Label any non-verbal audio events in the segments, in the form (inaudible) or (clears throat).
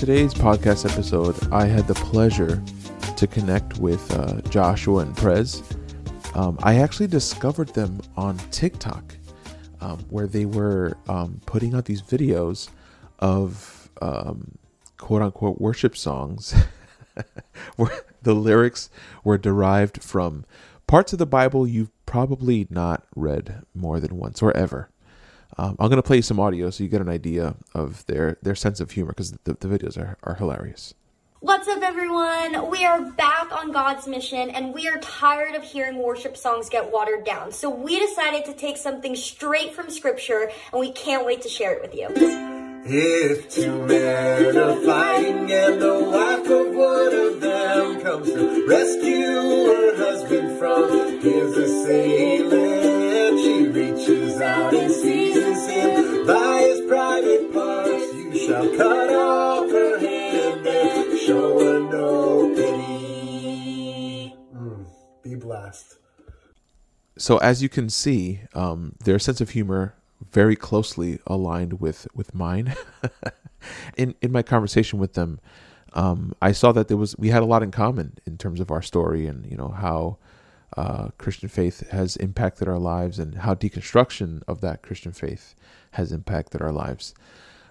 today's podcast episode, I had the pleasure to connect with uh, Joshua and Prez. Um, I actually discovered them on TikTok, um, where they were um, putting out these videos of um, quote unquote worship songs, (laughs) where the lyrics were derived from parts of the Bible you've probably not read more than once or ever. Um, I'm gonna play you some audio so you get an idea of their their sense of humor because the, the videos are, are hilarious. What's up, everyone? We are back on God's mission and we are tired of hearing worship songs get watered down. So we decided to take something straight from scripture and we can't wait to share it with you. If two men are fighting and the wife of one of them comes to rescue her husband from his assailant, she reaches out and seizes him by his private parts. You shall cut off her hand and show her no pity. Mm, be blessed. So as you can see, um, their sense of humor very closely aligned with with mine. (laughs) in in my conversation with them, um, I saw that there was we had a lot in common in terms of our story and you know how uh, Christian faith has impacted our lives and how deconstruction of that Christian faith has impacted our lives.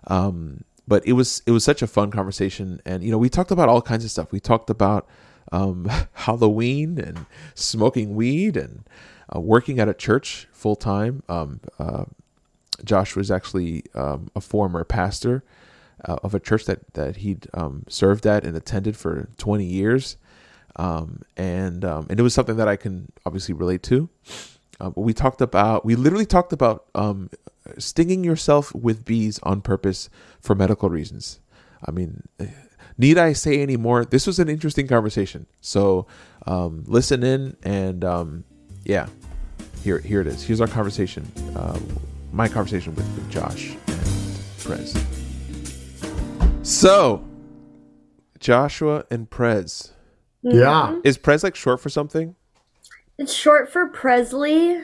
Um, but it was it was such a fun conversation, and you know we talked about all kinds of stuff. We talked about um, (laughs) Halloween and smoking weed and uh, working at a church full time. Um, uh, Josh was actually um, a former pastor uh, of a church that that he'd um, served at and attended for 20 years, um, and um, and it was something that I can obviously relate to. Uh, but we talked about we literally talked about stinging yourself with bees on purpose for medical reasons. I mean, need I say any more? This was an interesting conversation. So um, listen in and um, yeah, here here it is. Here's our conversation. Uh, my conversation with, with Josh and Prez. So, Joshua and Prez. Yeah. Is Prez like short for something? It's short for Presley,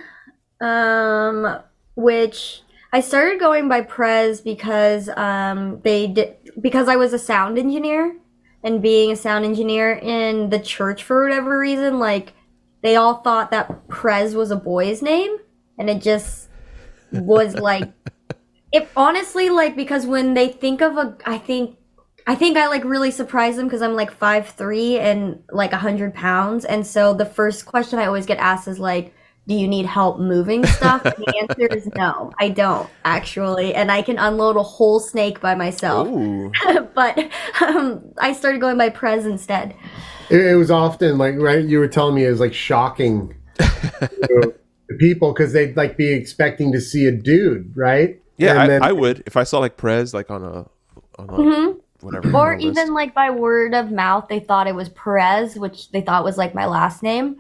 um, which I started going by Prez because um, they did because I was a sound engineer, and being a sound engineer in the church for whatever reason, like they all thought that Prez was a boy's name, and it just was like (laughs) it honestly like because when they think of a I think I think I like really surprised them because I'm like five three and like a hundred pounds, and so the first question I always get asked is like, "Do you need help moving stuff?" and the answer is no, I don't actually, and I can unload a whole snake by myself. (laughs) But um, I started going by Prez instead. It, it was often like right. You were telling me it was like shocking (laughs) to people because they'd like be expecting to see a dude, right? Yeah, And I, then- I would if I saw like Prez like on a on a Mhm. whatever. Or on list. even like by word of mouth, they thought it was Perez, which they thought was like my last name.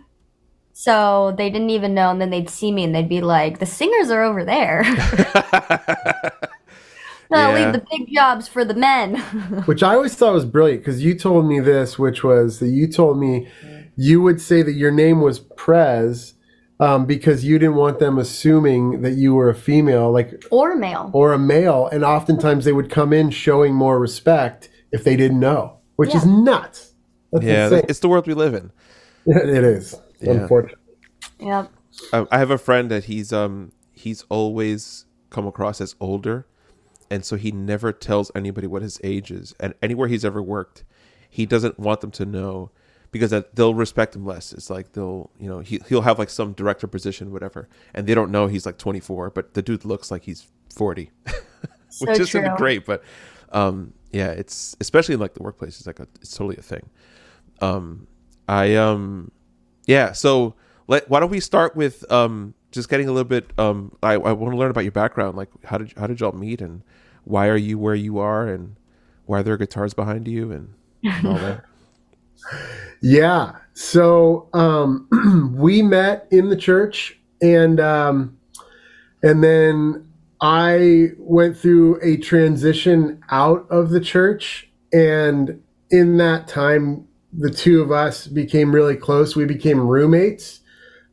So they didn't even know, and then they'd see me and they'd be like, "The singers are over there." (laughs) (laughs) no, Yeah. leave the big jobs for the men. (laughs) which I always thought was brilliant because you told me this, which was that you told me you would say that your name was Prez um, because you didn't want them assuming that you were a female, like or a male. or a male, and oftentimes they would come in showing more respect if they didn't know, which is nuts. That's yeah, insane. it's the world we live in. it is. Yeah. Unfortunately. Yep. I, I have a friend that he's um he's always come across as older, and so he never tells anybody what his age is. And anywhere he's ever worked, he doesn't want them to know because that they'll respect him less. It's like they'll you know he he'll have like some director position, whatever, and they don't know he's like 24, but the dude looks like he's 40, (laughs) which isn't true. great. But um yeah, it's especially in like the workplace, it's like a it's totally a thing. Um I um yeah, so let why don't we start with um just getting a little bit um I, I want to learn about your background like how did how did y'all meet and why are you where you are and why are there guitars behind you and, and (laughs) all that Yeah. So um, (clears throat) we met in the church, and um, and then I went through a transition out of the church, and in that time, the two of us became really close. We became roommates,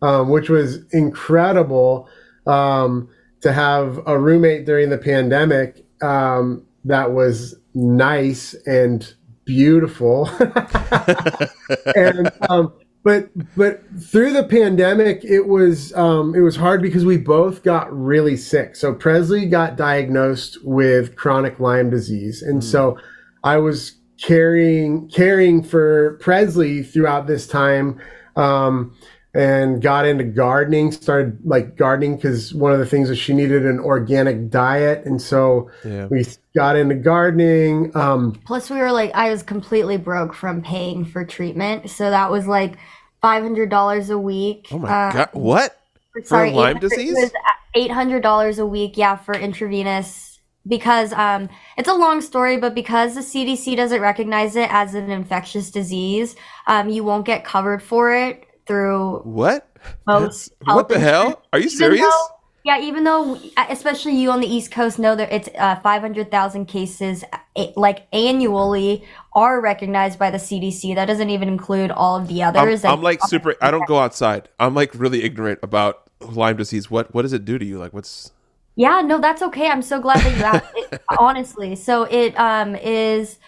um, which was incredible um, to have a roommate during the pandemic um, that was nice and beautiful. (laughs) and um, but but through the pandemic, it was um, it was hard because we both got really sick. So Presley got diagnosed with chronic Lyme disease, and so I was carrying caring for Presley throughout this time. Um, and got into gardening started like gardening because one of the things is she needed an organic diet and so Yeah. we got into gardening um, Plus, we were like, I was completely broke from paying for treatment, so that was like five hundred dollars a week. Oh my Uh, god! What? sorry, Lyme disease? It was eight hundred dollars a week, yeah, for intravenous. Because um, it's a long story, but because the CDC doesn't recognize it as an infectious disease, um, you won't get covered for it through What? most. (laughs) What the hell? Are you even serious? though- yeah, even though, especially you on the East Coast know that it's uh, 500,000 cases eh, like annually are recognized by the CDC. That doesn't even include all of the I'm, others. I'm like super. I don't go outside. I'm like really ignorant about Lyme disease. What What does it do to you? Like, what's Yeah, no, that's okay. I'm so glad that you asked. it, (laughs) honestly, so it um, is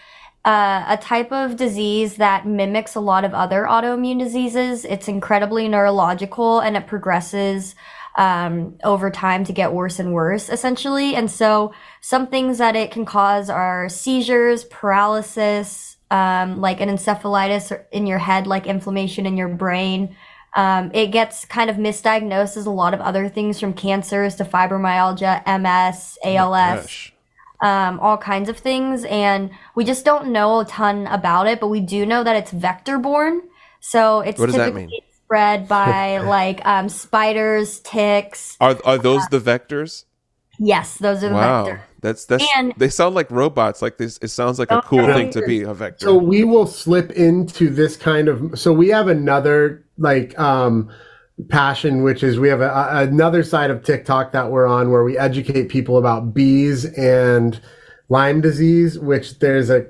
uh, a type of disease that mimics a lot of other autoimmune diseases. It's incredibly neurological and it progresses um, over time to get worse and worse, essentially. And so, some things that it can cause are seizures, paralysis, um, like an encephalitis in your head, like inflammation in your brain. Um, it gets kind of misdiagnosed as a lot of other things from cancers to fibromyalgia, MS, ALS, gosh. um, all kinds of things. And we just don't know a ton about it, but we do know that it's vector borne. So it's What does that typically mean? spread by (laughs) like um, spiders, ticks. Are Are those the vectors? Yes, those are the Wow, vectors. that's that's. And- they sound like robots. Like this. It sounds like a cool thing to be a vector. so we will slip into this kind of so we have another like um passion which is we have a, a- another side of tiktok that we're on where we educate people about bees and lyme disease which there's a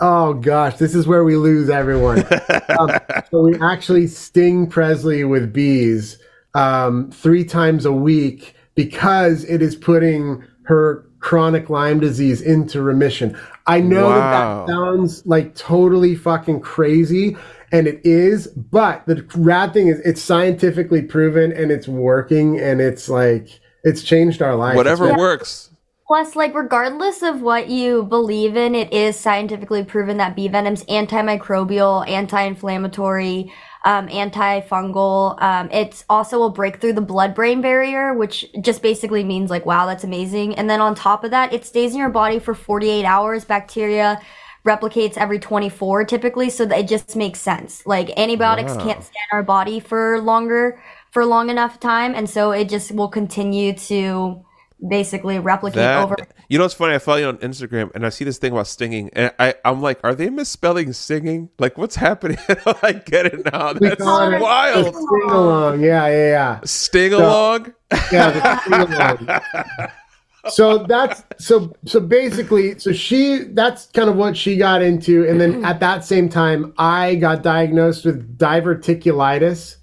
oh gosh this is where we lose everyone (laughs) um, so we actually sting presley with bees um, three times a week because it is putting her chronic lyme disease into remission i know Wow. that that sounds like totally fucking crazy and it is but the rad thing is it's scientifically proven and it's working and it's like it's changed our life Whatever It's- works. Plus, like, regardless of what you believe in, it is scientifically proven that bee venom's antimicrobial, anti-inflammatory, um, antifungal. Um, it's also will break through the blood-brain barrier, which just basically means like, wow, that's amazing. And then on top of that, it stays in your body for 48 hours. Bacteria replicates every 24 typically, so that it just makes sense. Like antibiotics Wow. can't stay in our body for longer, for long enough time, and so it just will continue to basically replicate That over. you know, it's funny. I follow you on Instagram, and I see this thing about stinging, and I I'm like, are they misspelling singing? Like, what's happening? (laughs) I get it now. We That's call it- wild. Sting along, yeah, yeah, yeah. Sting along. Yeah, along. (laughs) So that's so so basically so she that's kind of what she got into and then at that same time I got diagnosed with diverticulitis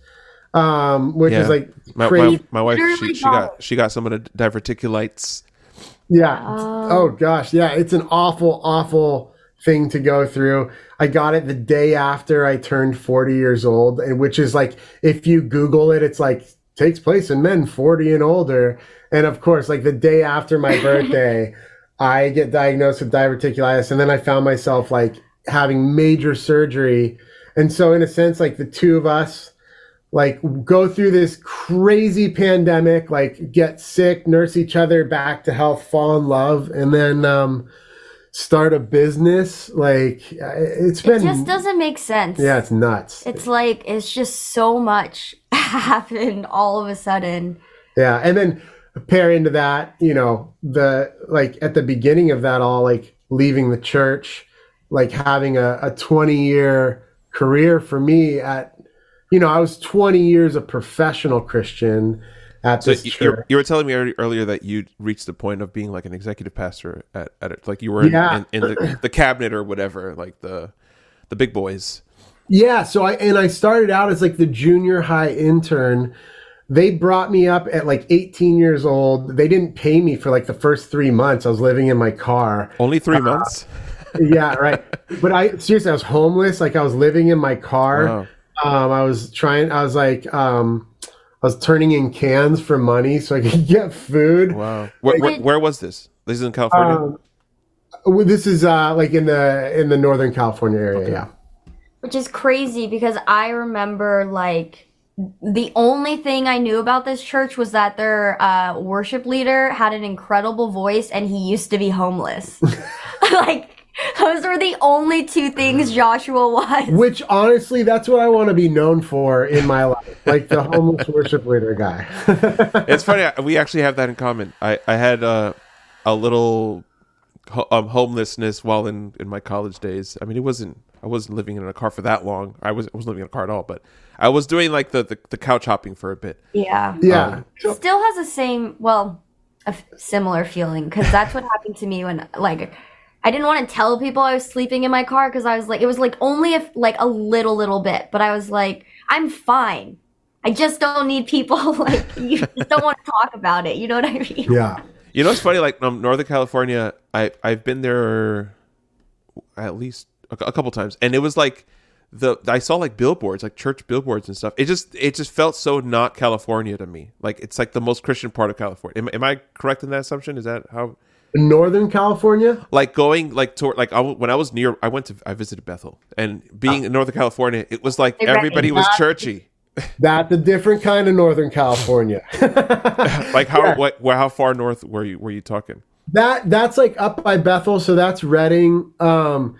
um which Yeah. is like My, crazy my, my wife, she, Literally she got she got some of the diverticulites. Yeah. Oh. Oh gosh, yeah, it's an awful, awful thing to go through. I got it the day after I turned 40 years old, and which is like if you Google it, it's like takes place in men 40 and older. And of course, like the day after my birthday, (laughs) I get diagnosed with diverticulitis, and then I found myself like having major surgery. And so in a sense, like the two of us like go through this crazy pandemic, like get sick, nurse each other back to health, fall in love, and then um, start a business. Like uh, it's It been, just doesn't make sense. yeah, it's nuts. It's like it's just so much (laughs) happened all of a sudden. Yeah, and then pair into that, you know, the like at the beginning of that all, like leaving the church, like having a, a 20 year career for me at, you know, I was 20 years a professional Christian at So this you, church. you were telling me earlier- that you reached the point of being like an executive pastor at, at it, like you were in, Yeah. in, in the, the cabinet or whatever, like the the big boys. Yeah, so I and I started out as like the junior high intern they brought me up at like 18 years old. They didn't pay me for like the first three months. I was living in my car. Only three months. (laughs) yeah, right. But I seriously, I was homeless. Like I was living in my car. Wow. Um, I was trying. I was like, um, I was turning in cans for money so I could (laughs) get food. Wow. Where, where, where was this? This is in California. Um, well, this is uh, like in the in the Northern California area. Yeah. which is crazy because I remember like the only thing I knew about this church was that their uh, worship leader had an incredible voice and he used to be homeless. (laughs) (laughs) like those were the only two things Joshua was. Which honestly, that's what I want to be known for in my life, like the homeless (laughs) worship leader guy. it's funny. We actually have that in common. I I had uh, a little um, homelessness while in in my college days. I mean, it wasn't. I wasn't living in a car for that long. I was I wasn't living in a car at all. But I was doing like the the, the couch hopping for a bit. Yeah. yeah. Still has the same, well, a f- similar feeling because that's what happened to me when like I didn't want to tell people I was sleeping in my car because I was like it was like only if like a little little bit, but I was like I'm fine. I just don't need people (laughs) like you just don't want to talk about it. You know what I mean? Yeah. You know, it's funny. Like um, Northern California, I I've been there at least a, a couple times, and it was like the I saw like billboards, like church billboards and stuff. It just it just felt so not California to me. Like it's like the most Christian part of California. Am, am I correct in that assumption? Is that how? Northern California. Like going like toward like I, w- when I was near, I went to I visited Bethel, and being in Northern California, it was like Right. everybody was churchy. (laughs) That's a different kind of Northern California. (laughs) Like how what how far north were you were you talking? that that's like up by Bethel, so that's Redding. Um,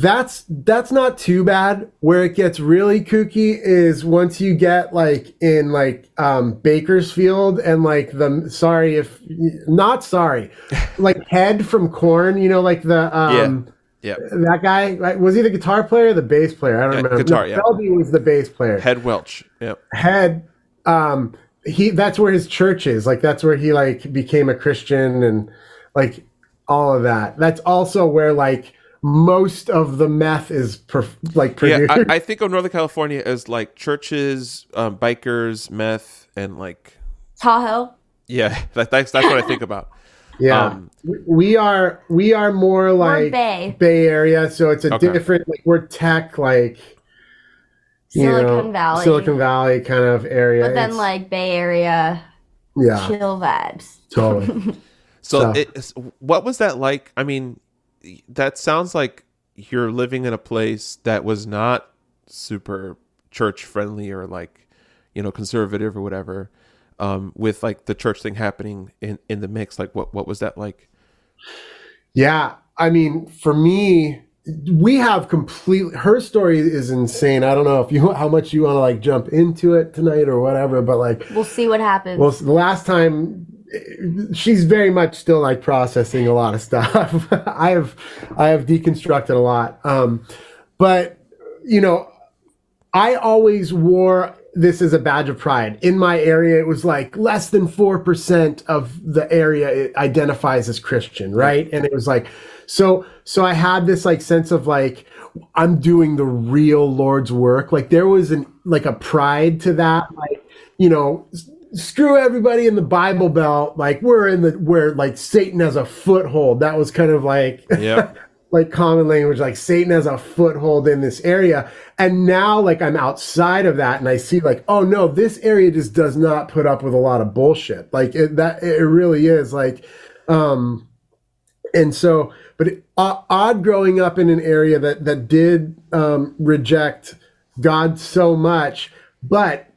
that's that's not too bad. Where it gets really kooky is once you get like in like um, Bakersfield and like the sorry if not sorry, (laughs) like Head from Korn. You know, like the um, Yeah, that guy like, was he the guitar player or the bass player? I don't Yeah, remember. guitar, no, yeah. Selby was the bass player. Head Welch. Yep. Head um he that's where his church is like that's where he like became a christian and like all of that that's also where like most of the meth is per, like Yeah, produced I, I think of Northern California as like churches, um, bikers, meth, and like Tahoe. yeah, (laughs) that, that's that's what I think about. yeah um, We- we are we are more like Bay. Bay area so it's a Okay. different like we're tech like you Silicon know, Valley. silicon valley kind of area But then It's- like Bay Area yeah chill vibes. totally (laughs) So, So- it, what was that like? I mean, that sounds like you're living in a place that was not super church friendly or like you know conservative or whatever. Um, with like the church thing happening in in the mix, like what what was that like? Yeah, I mean, for me, we have completely. Her story is insane. I don't know if you how much you want to like jump into it tonight or whatever, but like, We'll see what happens. well, the last time, she's very much still like processing a lot of stuff. (laughs) I have, I have deconstructed a lot, um, but you know, I always wore this as a badge of pride. In my area, it was like less than 4% of the area identifies as Christian, right? And it was like, so, so I had this like sense of like, I'm doing the real Lord's work. Like there was an, like a pride to that. Like, you know, screw everybody in the Bible Belt. Like we're in the, where like Satan has a foothold. That was kind of like, Yeah, (laughs) like common language like satan has a foothold in this area. And now like i'm outside of that and i see like oh no this area just does not put up with a lot of bullshit. Like it, that it really is like um and so but it, o- odd growing up in an area that that did um reject god so much. But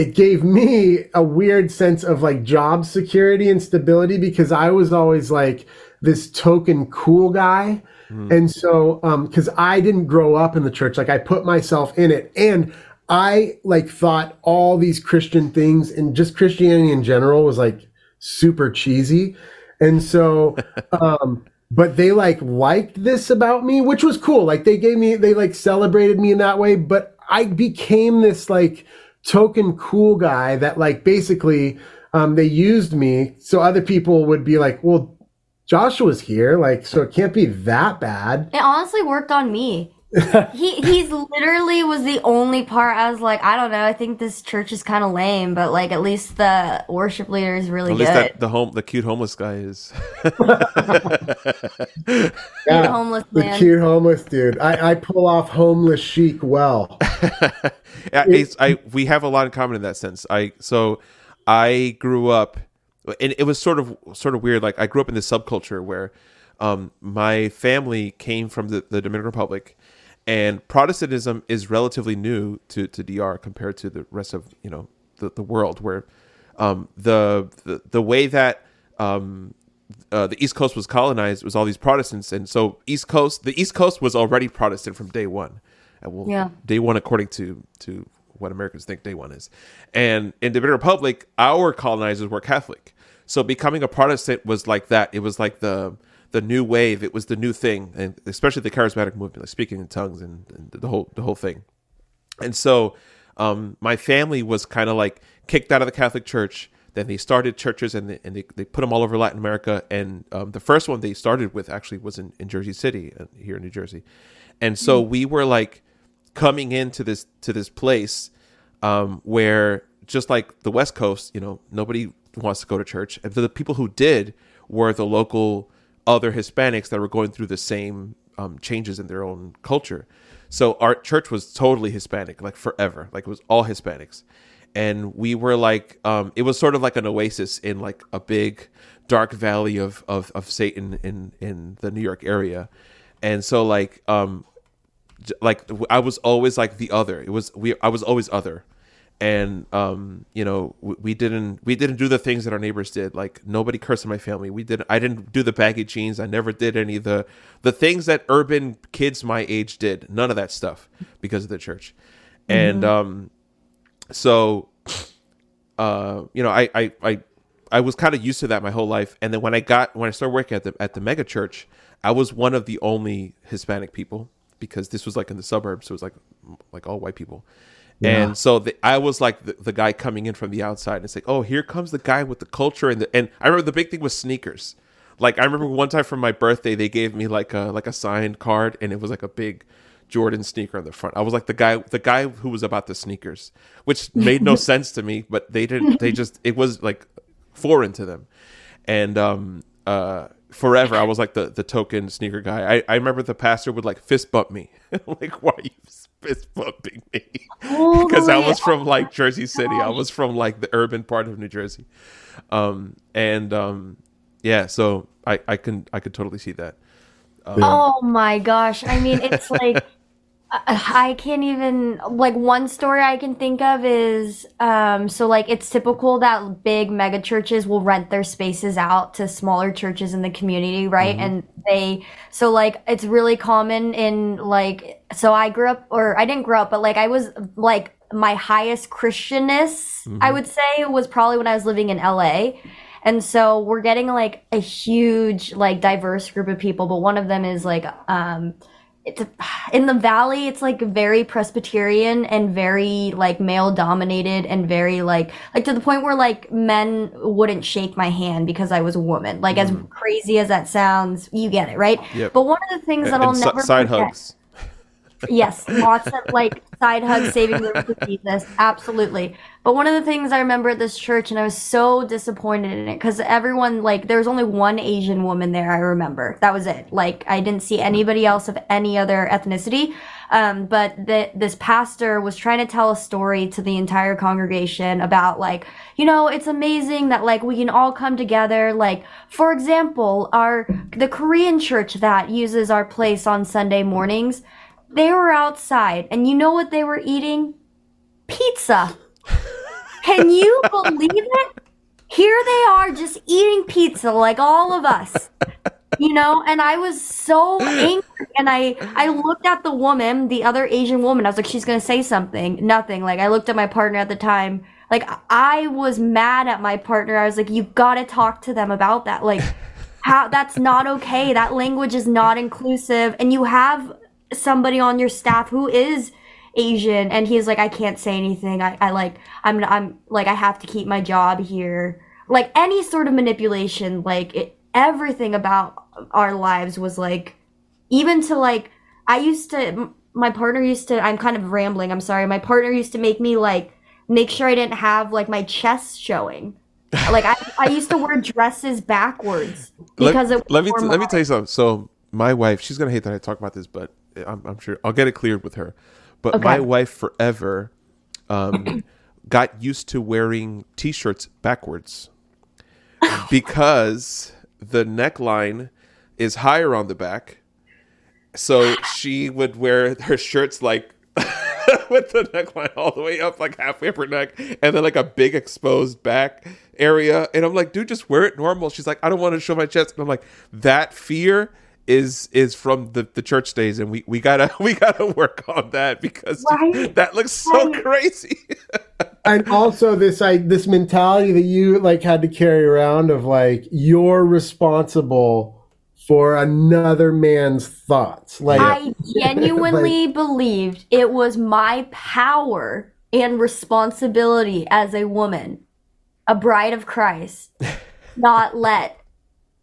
it gave me a weird sense of like job security and stability because I was always like this token cool guy. And so, um, cause I didn't grow up in the church, like I put myself in it and I like thought all these Christian things and just Christianity in general was like super cheesy. And so, (laughs) um, but they like liked this about me, which was cool. Like they gave me, they like celebrated me in that way, but I became this like token cool guy that like basically um, they used me so other people would be like, well, Joshua's here, like so it can't be that bad. It honestly worked on me he he's literally was the only part I was like, I don't know, I think this church is kind of lame, but like at least the worship leader is really At good. least that the home the cute homeless guy is. (laughs) Yeah, homeless the cute homeless dude. I, I pull off homeless chic well. (laughs) Yeah, it's, I we have a lot in common in that sense. I so I grew up, and it was sort of sort of weird. Like I grew up in this subculture where um, my family came from the, the Dominican Republic, and Protestantism is relatively new to, to DR compared to the rest of you know the, the world. Where um, the, the the way that um, uh, the East Coast was colonized was all these Protestants, and so East Coast the East Coast was already Protestant from day one. And well, Yeah. day one according to to what Americans think day one is. And in the Dominican Republic, our colonizers were Catholic. So becoming a Protestant was like that. It was like the the new wave. It was the new thing, and especially the charismatic movement, like speaking in tongues and, and the whole the whole thing. And so um, my family was kind of like kicked out of the Catholic Church. Then they started churches and they, and they, they put them all over Latin America. And um, the first one they started with actually was in, in Jersey City, uh, here in New Jersey. And so we were like coming into this to this place um, where just like the West Coast, you know, nobody wants to go to church. And the people who did were the local other Hispanics that were going through the same um, changes in their own culture. So our church was totally Hispanic, like forever. Like it was all Hispanics. And we were like, um, it was sort of like an oasis in like a big dark valley of, of, of Satan in, in the New York area. And so like, um, like I was always like the other. It was we I was always other, and um you know we, we didn't we didn't do the things that our neighbors did. Like nobody cursed in my family. We didn't. I didn't do the baggy jeans. I never did any of the the things that urban kids my age did. None of that stuff because of the church, and um so uh you know I I I I was kind of used to that my whole life, and then when I got when I started working at the at the mega church, I was one of the only Hispanic people because this was like in the suburbs, so it was like like all white people, and so the, I was like the, the guy coming in from the outside, and it's like, oh, here comes the guy with the culture, and the, and I remember the big thing was sneakers. Like I remember one time for my birthday, they gave me like a like a signed card, and it was like a big Jordan sneaker on the front. I was like the guy the guy who was about the sneakers, which made no (laughs) sense to me, but they didn't. They just it was like foreign to them, and um uh forever I was like the the token sneaker guy. I I remember the pastor would like fist bump me, (laughs) like why are you fist bumping me? (laughs) Because I was from like (laughs) Jersey City. I was from like the urban part of New Jersey, um and um yeah. So I I can I could totally see that. Oh my gosh. I mean, it's like I can't even like one story I can think of is um so like it's typical that big mega churches will rent their spaces out to smaller churches in the community, right? And they so like it's really common in like so I grew up or I didn't grow up, but like I was like my highest Christianness, I would say, was probably when I was living in LA. And so we're getting like a huge, like diverse group of people, but one of them is like, um, it's in the valley, it's like very Presbyterian and very like male dominated and very like, like to the point where like men wouldn't shake my hand because I was a woman. Like as mm. crazy as that sounds, you get it, right? Yep. But one of the things that And I'll si- never side forget- hugs. Yes, lots of like side hugs, saving room for Jesus, absolutely. But one of the things I remember at this church, and I was so disappointed in it because everyone like there was only one Asian woman there. I remember that was it. Like I didn't see anybody else of any other ethnicity. Um, but the, this pastor was trying to tell a story to the entire congregation about like, you know, it's amazing that like we can all come together. Like, for example, our the Korean church that uses our place on Sunday mornings they were outside and you know what they were eating? Pizza. (laughs) Can you believe it? Here they are just eating pizza like all of us you know? And i was so angry and i i looked at the woman the other asian woman. I was like she's gonna say something. Nothing. Like i looked at my partner at the time. Like i was mad at my partner. I was like you gotta talk to them about that. Like how that's not okay. That language is not inclusive. And you have somebody on your staff who is asian and he's like i can't say anything i, I like i'm i'm like i have to keep my job here like any sort of manipulation like it, everything about our lives was like even to like i used to my partner used to. I'm kind of rambling. I'm sorry. My partner used to make me like make sure I didn't have like my chest showing. (laughs) Like I, I used to wear dresses backwards because let, it. let me was let me tell you something. So my wife, she's gonna hate that I talk about this, but I'm, I'm sure I'll get it cleared with her. But Okay. my wife forever um, (clears throat) got used to wearing t-shirts backwards because the neckline is higher on the back. So she would wear her shirts like (laughs) with the neckline all the way up, like halfway up her neck, and then like a big exposed back area. And I'm like, dude, just wear it normal. She's like, I don't want to show my chest. And I'm like, that fear is is from the, the church days, and we, we gotta (laughs) we gotta work on that because Right. that looks so Right. crazy. (laughs) and also this I this mentality that you like had to carry around of like you're responsible for another man's thoughts. Like I genuinely (laughs) believed it was my power and responsibility as a woman, a bride of Christ, not let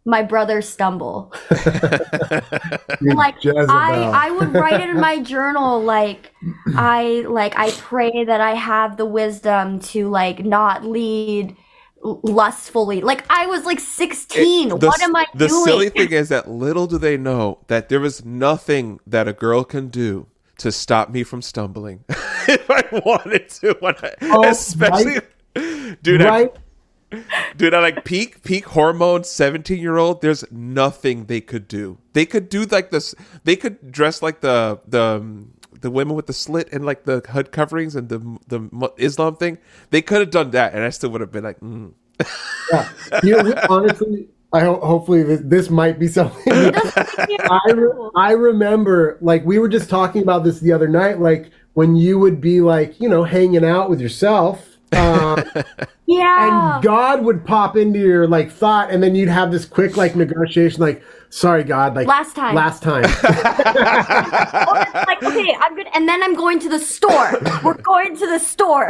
my brother stumble. (laughs) like Jezebel. I, I would write it in my journal like I like I pray that I have the wisdom to like not lead lustfully. Like I was like 16. The- what am I the doing? The silly thing is that little do they know that there is nothing that a girl can do to stop me from stumbling (laughs) if I wanted to. When I, Oh, especially, dude, right? I, dude, I like peak peak hormone seventeen year old. There's nothing they could do. They could do like this. They could dress like the the. um, the women with the slit and like the hood coverings and the the Islam thing, they could have done that, and I still would have been like, mm. Yeah. You know, honestly, I ho- hopefully this, this might be something. (laughs) I, re- I remember like we were just talking about this the other night like when you would be like you know hanging out with yourself uh, (laughs) yeah. and god would pop into your like thought and then you'd have this quick like negotiation like sorry god like Last time. last time Or it's (laughs) like, okay, I'm good, and then I'm going to the store. (laughs) We're going to the store.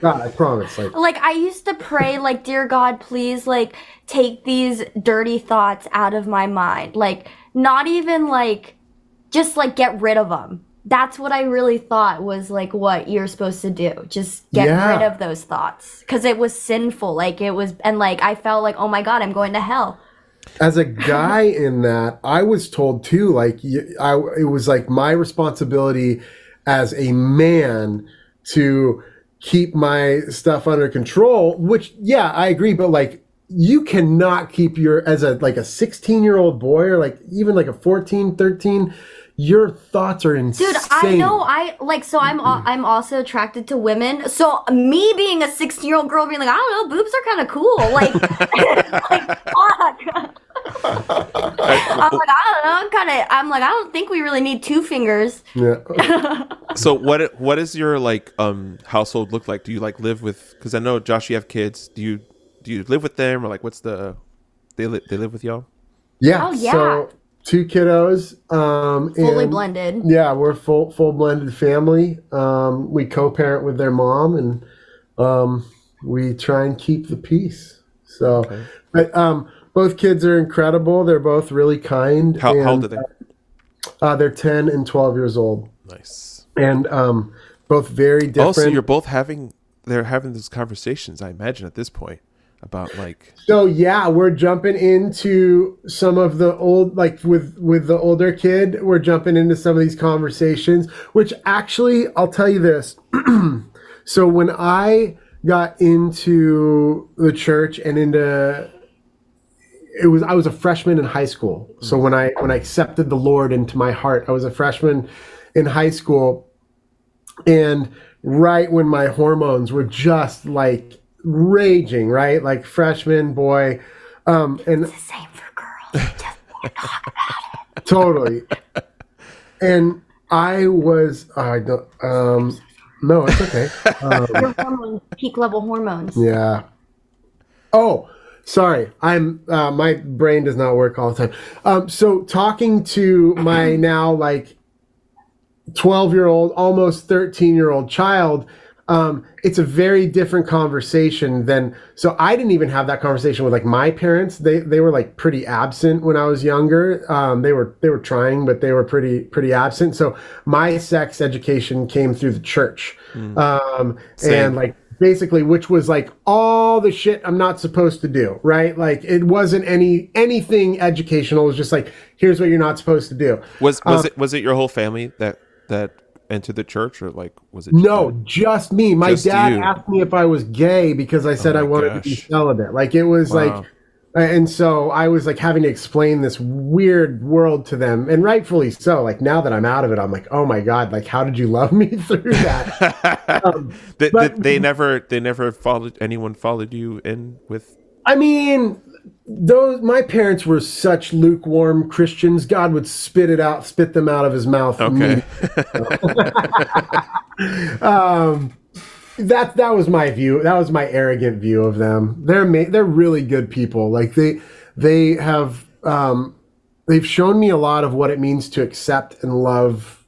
god i promise like like I used to pray, like, dear God, please, like, take these dirty thoughts out of my mind. Like, not even like, just like get rid of them. That's what I really thought was like what you're supposed to do. Just get Yeah. rid of those thoughts because it was sinful. Like it was, and like I felt like, oh my God, I'm going to hell. as a guy (laughs) in that i was told too like I, it was like my responsibility as a man to keep my stuff under control which yeah i agree but like you cannot keep your as a like a 16 year old boy or like even like a 14 13 your thoughts are insane Dude, I know. I like. So I'm. al- I'm also attracted to women. So me being a 16 year old girl, being like, I don't know, boobs are kind of cool. Like, (laughs) like fuck. I'm like, I don't know. I'm kind of. I'm like, I don't think we really need two fingers. yeah. (laughs) So what what is your like um household look like? Do you like live with? Because I know Josh, you have kids. Do you do you live with them or like what's the they li- they live with y'all? yeah Oh, yeah. so two kiddos um Fully and- blended. Yeah, we're full full blended family. Um, we co-parent with their mom, and um, we try and keep the peace. So, but um, both kids are incredible. They're both really kind. How, how old are and, they? Uh, they're ten and twelve years old, Nice. and um, both very different. Also, you're both having they're having these conversations. I imagine at this point about like So yeah, we're jumping into some of the old like with with the older kid, we're jumping into some of these conversations, which actually I'll tell you this. (clears throat) so when I got into the church and into it was I was a freshman in high school. So when I when I accepted the Lord into my heart, I was a freshman in high school and right when my hormones were just like raging, right? Like freshman boy um and Same for girls. Just (laughs) totally. and I was I don't um no, it's okay. Um, your hormones, peak level hormones. Yeah. Oh, sorry. I'm uh, my brain does not work all the time. Um, so talking to my now like twelve year old, almost thirteen year old child, um, it's a very different conversation than so i didn't even have that conversation with like my parents. They they were like pretty absent when i was younger. Um, they were they were trying but they were pretty pretty absent. So my sex education came through the church. Um, and like basically which was like all the shit i'm not supposed to do right? Like it wasn't any anything educational. It was just like here's what you're not supposed to do. Was was it was it your whole family that that entered the church, or like was it? just No, you? just me. My Just dad you. asked me if I was gay because I said Oh I wanted to be celibate. Like it was Wow. like, and so I was like having to explain this weird world to them, and rightfully so. Like now that I'm out of it, I'm like, oh my god, like how did you love me (laughs) through that? (laughs) Um, they, but- they never they never followed anyone followed you in with. I mean, those my parents were such lukewarm Christians. God would spit it out, spit them out of his mouth. Okay, (laughs) um that that was my view that was my arrogant view of them. They're ma- they're really good people. Like they they have um they've shown me a lot of what it means to accept and love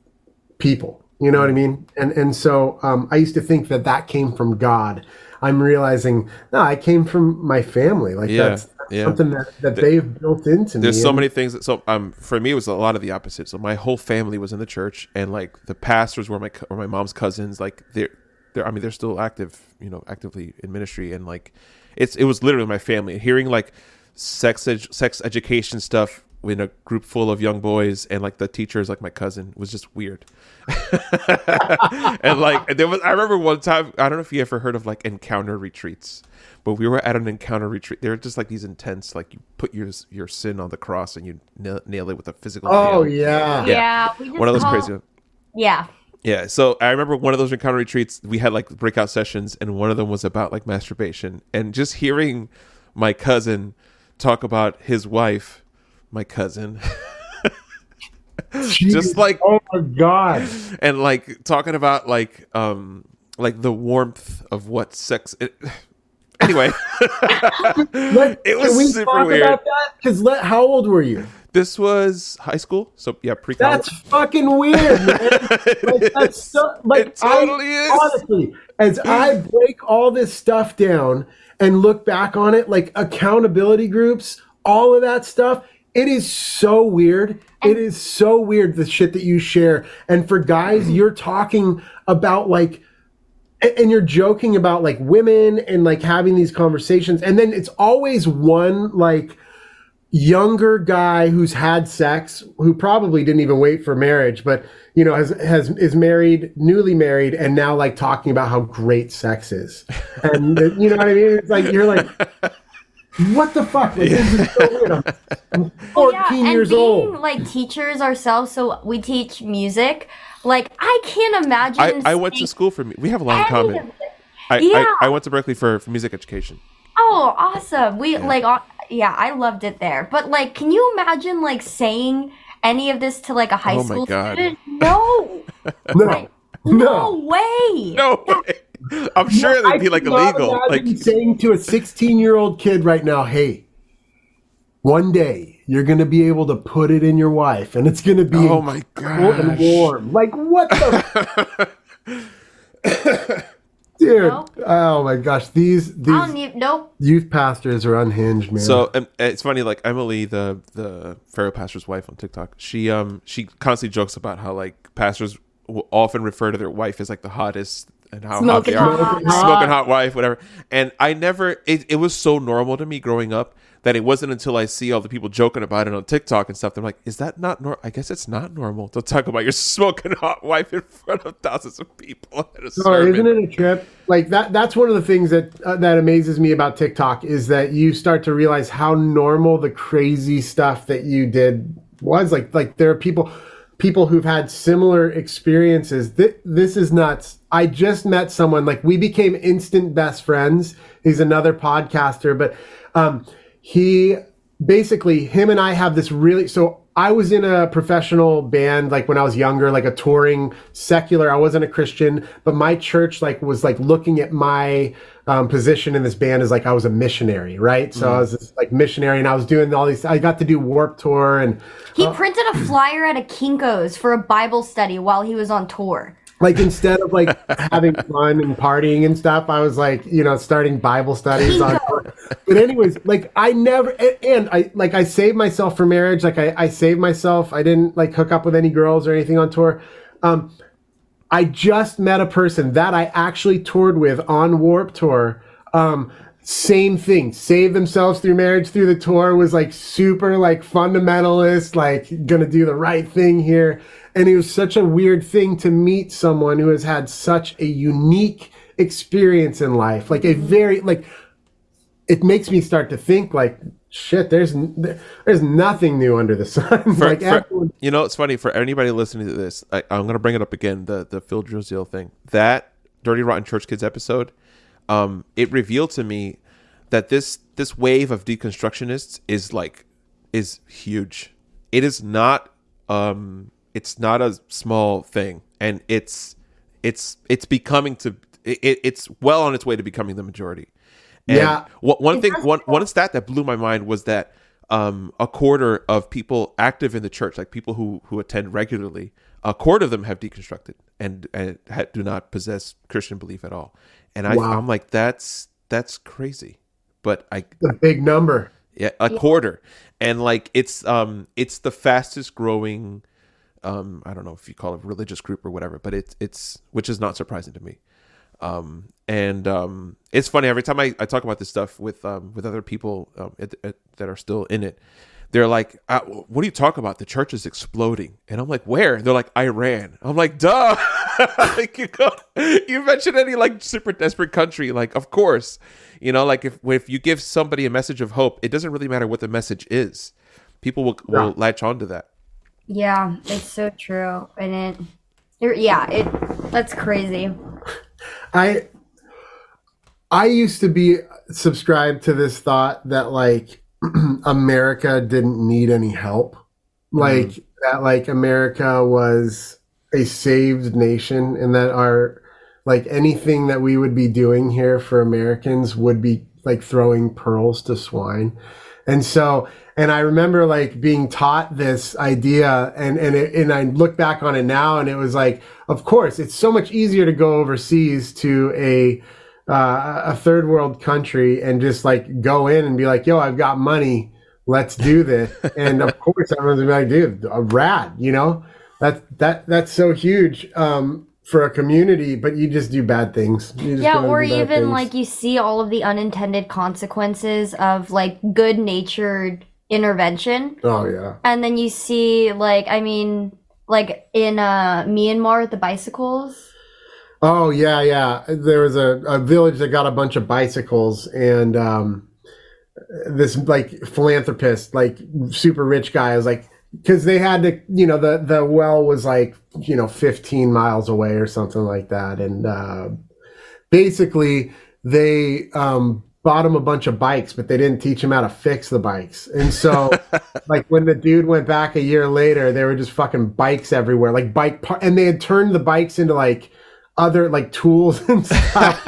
people. You know what i mean? And and so um i used to think that that came from god. I'm realizing no i came from my family. Like Yeah, that's, that's yeah. something that, that they've built into me there's so many things that so um for me it was a lot of the opposite. So my whole family was in the church, and like the pastors were my were my mom's cousins. Like they're they're I mean they're still active, you know, actively in ministry, and like it's it was literally my family. Hearing like sex ed- sex education stuff in a group full of young boys and like the teachers like my cousin was just weird (laughs) and like there was i remember one time i don't know if you ever heard of like encounter retreats but we were at an encounter retreat they're just like these intense like you put your your sin on the cross and you nail, nail it with a physical oh nail. yeah Yeah, we just one of those call- crazy ones. Yeah, Yeah, so I remember one of those encounter retreats. We had like breakout sessions, and one of them was about like masturbation, and just hearing my cousin talk about his wife, my cousin, (laughs) just like oh my god and like talking about like um like the warmth of what sex. It, (sighs) anyway, (laughs) Let, It was can we super talk weird. because how old were you this was high school, so yeah, pre That's fucking weird, man. (laughs) like, that's so, like, It totally I, is. Honestly, as I break all this stuff down and look back on it, like accountability groups, all of that stuff, it is so weird. It is so weird the shit that you share. And for guys, mm-hmm. you're talking about like and you're joking about like women and like having these conversations and then it's always one like younger guy who's had sex who probably didn't even wait for marriage but you know has has is married newly married and now like talking about how great sex is and you know what i mean it's like you're like what the fuck like, this is so weird i'm, (laughs) I'm 14 yeah, and years being old like teachers ourselves, so we teach music. Like I can't imagine. I, I went to school for me. We have a lot in any common. I, Yeah. I, I went to Berklee for, for music education. Oh, awesome! We like, uh, yeah, I loved it there. But like, can you imagine like saying any of this to like a high Oh my school God. student? No, (laughs) no no no way. No way. (laughs) I'm sure I they'd be like illegal. Like saying to a 16 year old kid right now, "Hey, one day you're going to be able to put it in your wife, and it's going to be Oh my cool and gosh. warm." Like what the, (laughs) (coughs) dude? Nope. Oh my gosh, these these need. Nope. youth pastors are unhinged, man. So um, it's funny, like Emily, the the Pharaoh pastor's wife on TikTok. She um she constantly jokes about how like pastors will often refer to their wife as like the hottest and how Smoking hot they are, hot. smoking hot wife, whatever. And I never, it, it was so normal to me growing up that it wasn't until I see all the people joking about it on TikTok and stuff. They're like, is that not normal? I guess it's not normal to talk about your (laughs) smoking hot wife in front of thousands of people at a sermon. isn't it a trip? Like that. That's one of the things that uh, that amazes me about TikTok is that you start to realize how normal the crazy stuff that you did was. Like, like there are people, people who've had similar experiences. Th- this is nuts. I just met someone. Like we became instant best friends. He's another podcaster, but um, he basically him and I have this really so I was in a professional band like when I was younger, like a touring secular. I wasn't a Christian, but my church like was like looking at my um, position in this band as like I was a missionary, right? So I was this, like missionary, and I was doing all these. I got to do Warp Tour, and He printed a flyer at a Kinko's for a Bible study while he was on tour. Like instead of like having fun and partying and stuff, I was like, you know, starting Bible studies on. (laughs) But anyways, like I never and, I like I saved myself for marriage. Like I, I saved myself. I didn't like hook up with any girls or anything on tour. Um, I just met a person that I actually toured with on Warp Tour. Um, same thing. Save themselves through marriage through the tour was like super like fundamentalist, like gonna do the right thing here. And it was such a weird thing to meet someone who has had such a unique experience in life. Like a mm-hmm. very like it makes me start to think like shit there's there's nothing new under the sun (laughs) For- like for- everyone, you know, it's funny for anybody listening to this. I, I'm to bring it up again. The the Phil Drysdale thing. That Dirty Rotten Church Kids episode. Um, it revealed to me that this this wave of deconstructionists is like is huge. It is not um it's not a small thing, and it's it's it's becoming to it, it's well on its way to becoming the majority. And Yeah. One, one thing, one one stat that blew my mind was that um, a quarter of people active in the church, like people who who attend regularly, a quarter of them have deconstructed and and ha- do not possess Christian belief at all. And I, Wow. I'm like, that's that's crazy. But I, a big number yeah, a quarter, and like it's um it's the fastest growing, um I don't know if you call it religious group or whatever, but it's it's which is not surprising to me. Um and um it's funny every time I, I talk about this stuff with um with other people um at, at, that are still in it, they're like, uh, "What are you talking about? The church is exploding," and I'm like, "Where?" They're like, "Iran." I'm like, "Duh!" (laughs) like you go, you mention any like super desperate country, like of course, you know, like if if you give somebody a message of hope, it doesn't really matter what the message is. People will will latch on to that. Yeah, it's so true, and it, it yeah, it that's crazy. (laughs) I I used to be subscribed to this thought that like (clears throat) America didn't need any help. Mm-hmm. Like that like America was a saved nation and that our like anything that we would be doing here for Americans would be like throwing pearls to swine. And so, and I remember like being taught this idea and, and, it, and I look back on it now and it was like, of course, it's so much easier to go overseas to a, uh, a third world country and just like go in and be like, yo, I've got money. Let's do this. (laughs) and of course, everyone's gonna be like, dude, a rad, you know, that, that, that's so huge. Um, for a community, but you just do bad things. Yeah, or even things. like you see all of the unintended consequences of like good natured intervention. oh yeah, And then you see like I mean like in uh Myanmar with the bicycles. Oh yeah, yeah. There was a, a village that got a bunch of bicycles, and um, this like philanthropist, like super rich guy, was like, because they had to, you know, the the well was like, you know, 15 miles away or something like that, and uh, basically they um, bought him a bunch of bikes, but they didn't teach him how to fix the bikes, and so (laughs) like when the dude went back a year later, there were just fucking bikes everywhere, like bike par- and they had turned the bikes into like other like tools and (laughs) stuff.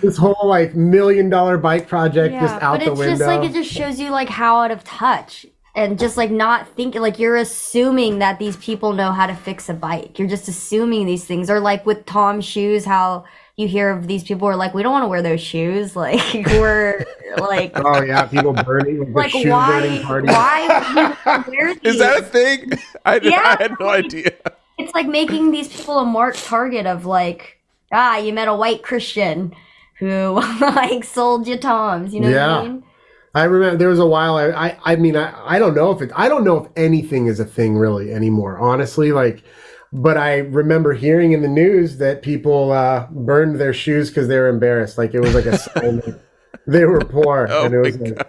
This whole like million dollar bike project just out but the window. it's just like it just shows you like how out of touch and just like not thinking like you're assuming that these people know how to fix a bike. You're just assuming these things. Or like with Tom's shoes, how you hear of these people are like, we don't want to wear those shoes. (laughs) Like we're like oh yeah, people burning like, like shoe burning parties. why would you wear (laughs) Is that a thing? I, did, Yeah. I had no idea. It's like making these people a marked target of like ah you met a white christian who (laughs) like sold you toms you know what i mean? I remember there was a while I, I I mean I, I don't know if it I don't know if anything is a thing really anymore honestly like but I remember hearing in the news that people uh, burned their shoes because they were embarrassed like it was like a (laughs) sign that they were poor Oh and it my was like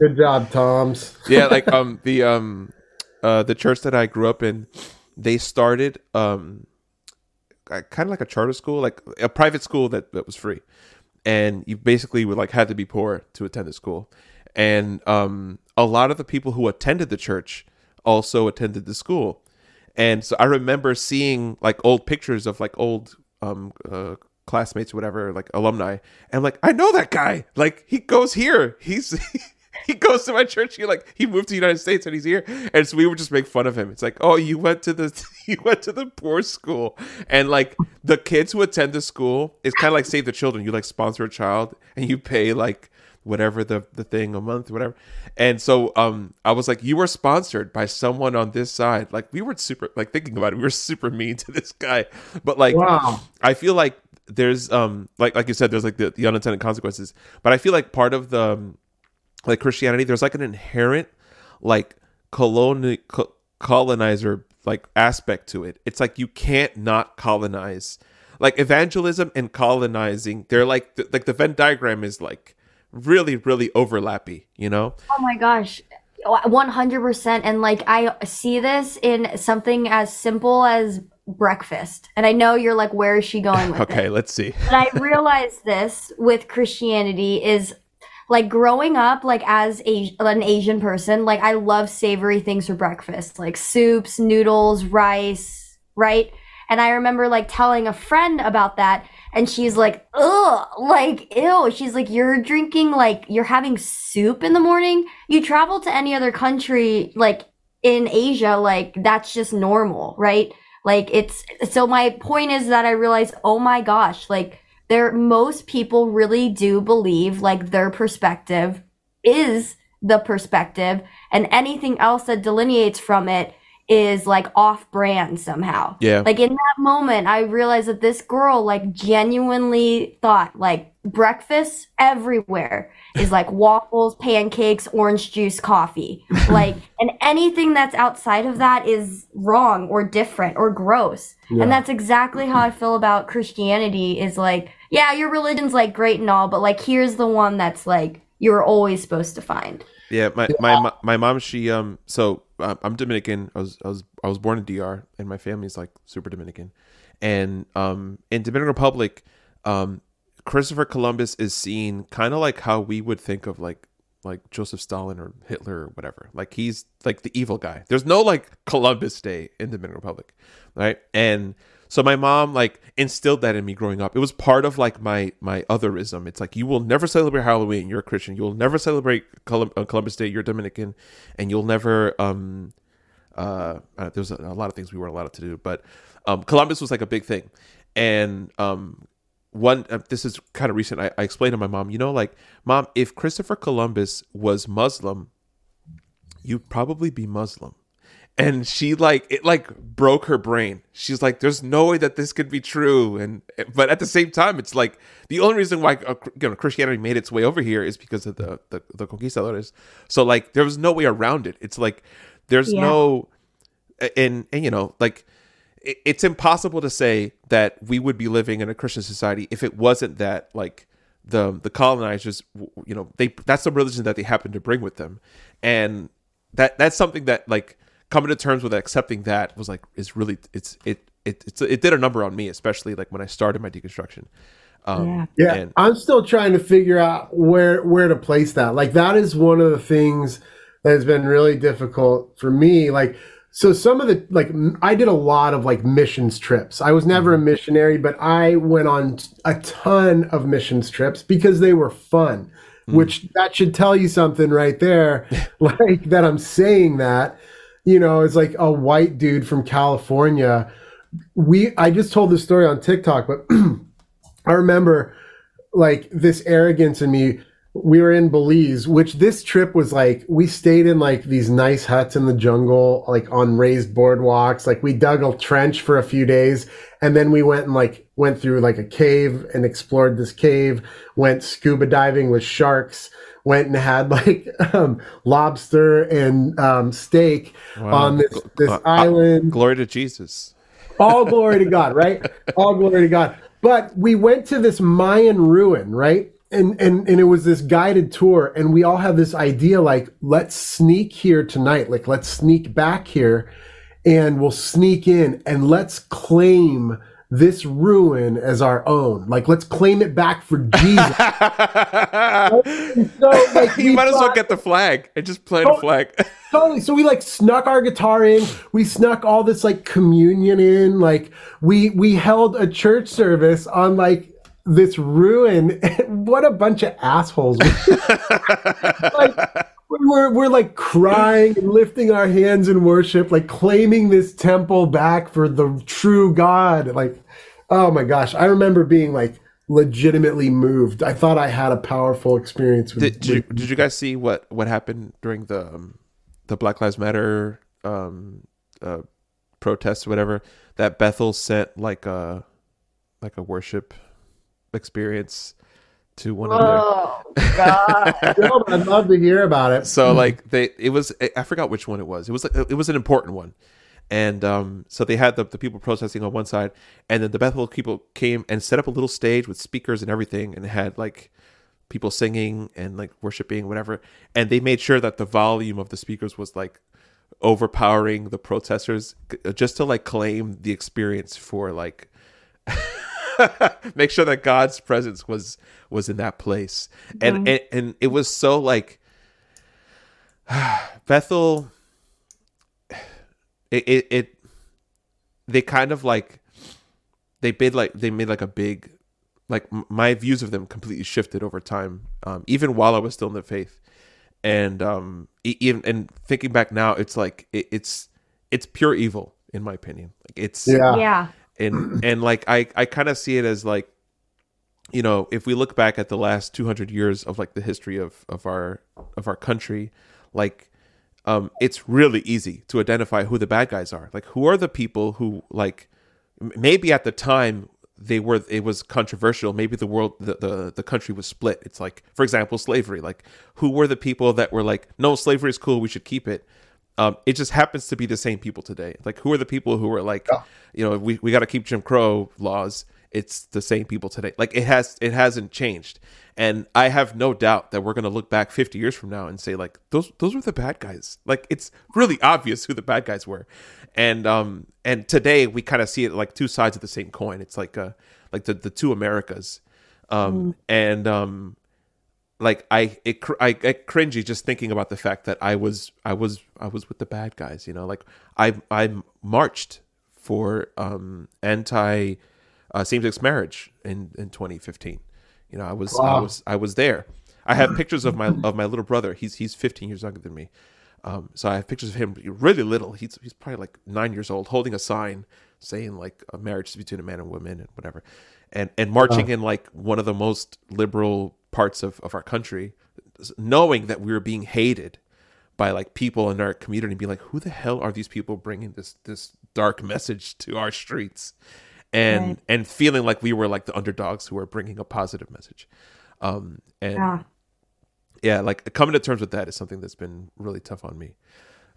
good job Toms. Yeah, like um the um uh the church that I grew up in, they started um kind of like a charter school, like a private school that that was free, and you basically would like had to be poor to attend the school, and um a lot of the people who attended the church also attended the school, and so I remember seeing like old pictures of like old um uh, classmates whatever like alumni. And like I know that guy. Like he goes here. He's (laughs) (laughs) he goes to my church. He like he moved to the United States and he's here, and so we would just make fun of him. It's like, oh, you went to the (laughs) you went to the poor school, and like the kids who attend the school, it's kind of like Save the Children. You like sponsor a child and you pay like whatever the the thing a month, whatever. And so um, I was like, you were sponsored by someone on this side. Like we were super like thinking about it, we were super mean (laughs) to this guy, but like Wow. I feel like there's um like like you said there's like the, the unintended consequences but i feel like part of the um, like christianity there's like an inherent like coloni- co- colonizer like aspect to it it's like you can't not colonize like evangelism and colonizing they're like th- like the venn diagram is like really really overlappy you know Oh my gosh. 100% and like I see this in something as simple as breakfast. And I know you're like where is she going with (laughs) okay it? let's see But I realized this with Christianity is like growing up like as a, an Asian person, like I love savory things for breakfast, like soups, noodles, rice, right? And I remember like telling a friend about that and she's like, ugh, like, ew. She's like, you're drinking, like, you're having soup in the morning. You travel to any other country, like, in Asia, like, that's just normal, right? Like, it's, so my point is that I realized, oh my gosh, like, there, most people really do believe, like, their perspective is the perspective, and anything else that delineates from it is like off brand somehow. Yeah. Like in that moment, I realized that this girl like genuinely thought like breakfast everywhere is like (laughs) waffles, pancakes, orange juice, coffee. (laughs) Like, and anything that's outside of that is wrong or different or gross. Yeah. And that's exactly how I feel about Christianity is like, yeah, your religion's like great and all, but like here's the one that's like you're always supposed to find. Yeah, my my my mom she um so I'm Dominican. I was I was I was born in DR and my family's like super Dominican. And um in Dominican Republic, um Christopher Columbus is seen kind of like how we would think of like like Joseph Stalin or Hitler or whatever. Like he's like the evil guy. There's no like Columbus Day in Dominican Republic, right? And so my mom like instilled that in me growing up. It was part of like my my otherism. It's like you will never celebrate Halloween. You're a Christian. You will never celebrate uh, Columbus Day. You're Dominican, and you'll never um uh, uh there's a, a lot of things we weren't allowed to do, but um Columbus was like a big thing, and um one uh, this is kind of recent. I, I explained to my mom, you know, like mom, if Christopher Columbus was Muslim, you'd probably be Muslim and she like it like broke her brain. She's like there's no way that this could be true. And but at the same time it's like the only reason why uh, you know christianity made its way over here is because of the the, the conquistadores. So like there was no way around it. It's like there's Yeah. no and and you know like it, it's impossible to say that we would be living in a christian society if it wasn't that like the the colonizers you know they that's the religion that they happen to bring with them. And that that's something that like coming to terms with accepting that was like is really it's it it it's, it did a number on me especially like when i started my deconstruction um Yeah. Yeah, and I'm still trying to figure out where where to place that. Like that is one of the things that has been really difficult for me. Like so some of the like i did a lot of like missions trips. I was never a missionary, but I went on a ton of missions trips because they were fun. Which that should tell you something right there. (laughs) like that I'm saying that, you know, it's like a white dude from California. We I just told this story on TikTok, but (clears throat) I remember like this arrogance in me. We were in Belize, which this trip was like, we stayed in like these nice huts in the jungle, like on raised boardwalks. Like we dug a trench for a few days and then we went and like went through like a cave and explored this cave, went scuba diving with sharks, went and had like (laughs) um, lobster and um, steak on this, this Uh, uh, island glory to jesus all glory to God, right? (laughs) All glory to God. But we went to this Mayan ruin, right? And and and it was this guided tour, and we all have this idea like, let's sneak here tonight, like let's sneak back here, and we'll sneak in and let's claim this ruin as our own. Like let's claim it back for Jesus. (laughs) so like you might as well get the flag and just plant a Oh, flag (laughs) totally so we like snuck our guitar in we snuck all this like communion in like we we held a church service on like this ruin. (laughs) what a bunch of assholes! like we're we're like crying and lifting our hands in worship, like claiming this temple back for the true God. Like, oh my gosh, I remember being like legitimately moved. I thought I had a powerful experience with. Did, did, you, did you guys see what what happened during the um, the Black Lives Matter um, uh, protests, whatever? That Bethel sent like a like a worship experience to one of their. Oh God! (laughs) No, I'd love to hear about it. So like they, it was I forgot which one it was. It was like it was an important one, and um, so they had the, the people protesting on one side, and then the Bethel people came and set up a little stage with speakers and everything, and had like people singing and like worshiping whatever, and they made sure that the volume of the speakers was like overpowering the protesters just to like claim the experience for like (laughs) make sure that God's presence was was in that place. And and, and it was so like (sighs) Bethel it, it it they kind of like they made like they made like a big like m- my views of them completely shifted over time um even while I was still in the faith and um e- even and thinking back now it's like it, it's it's pure evil in my opinion like it's Yeah. Yeah. and and like I I kind of see it as like you know if we look back at the last 200 years of like the history of of our of our country like um it's really easy to identify who the bad guys are. Like who are the people who like maybe at the time they were it was controversial. Maybe the world the, the the country was split. It's like for example slavery. Like who were the people that were like no slavery is cool. We should keep it. Um, it just happens to be the same people today. Like, who are the people who are like, you know, we, we got to keep Jim Crow laws. It's the same people today. Like, it has it hasn't changed, and I have no doubt that we're gonna look back 50 years from now and say like, those those were the bad guys. Like, it's really obvious who the bad guys were, and um and today we kind of see it like two sides of the same coin. It's like uh like the the two Americas, um and um like I it cr- I get cringy just thinking about the fact that I was I was I was with the bad guys, you know, like I I marched for um anti uh, same sex marriage in in 2015. You know, I was I was I was there. I have pictures of my of my little brother. He's he's 15 years younger than me. Um, so I have pictures of him really little. He's he's probably like nine years old, holding a sign saying like a marriage is between a man and woman and whatever, and and marching in like one of the most liberal parts of of our country, knowing that we were being hated by like people in our community, and be like, who the hell are these people bringing this this dark message to our streets, and Right. and feeling like we were like the underdogs who were bringing a positive message, um, and Yeah. yeah, like coming to terms with that is something that's been really tough on me.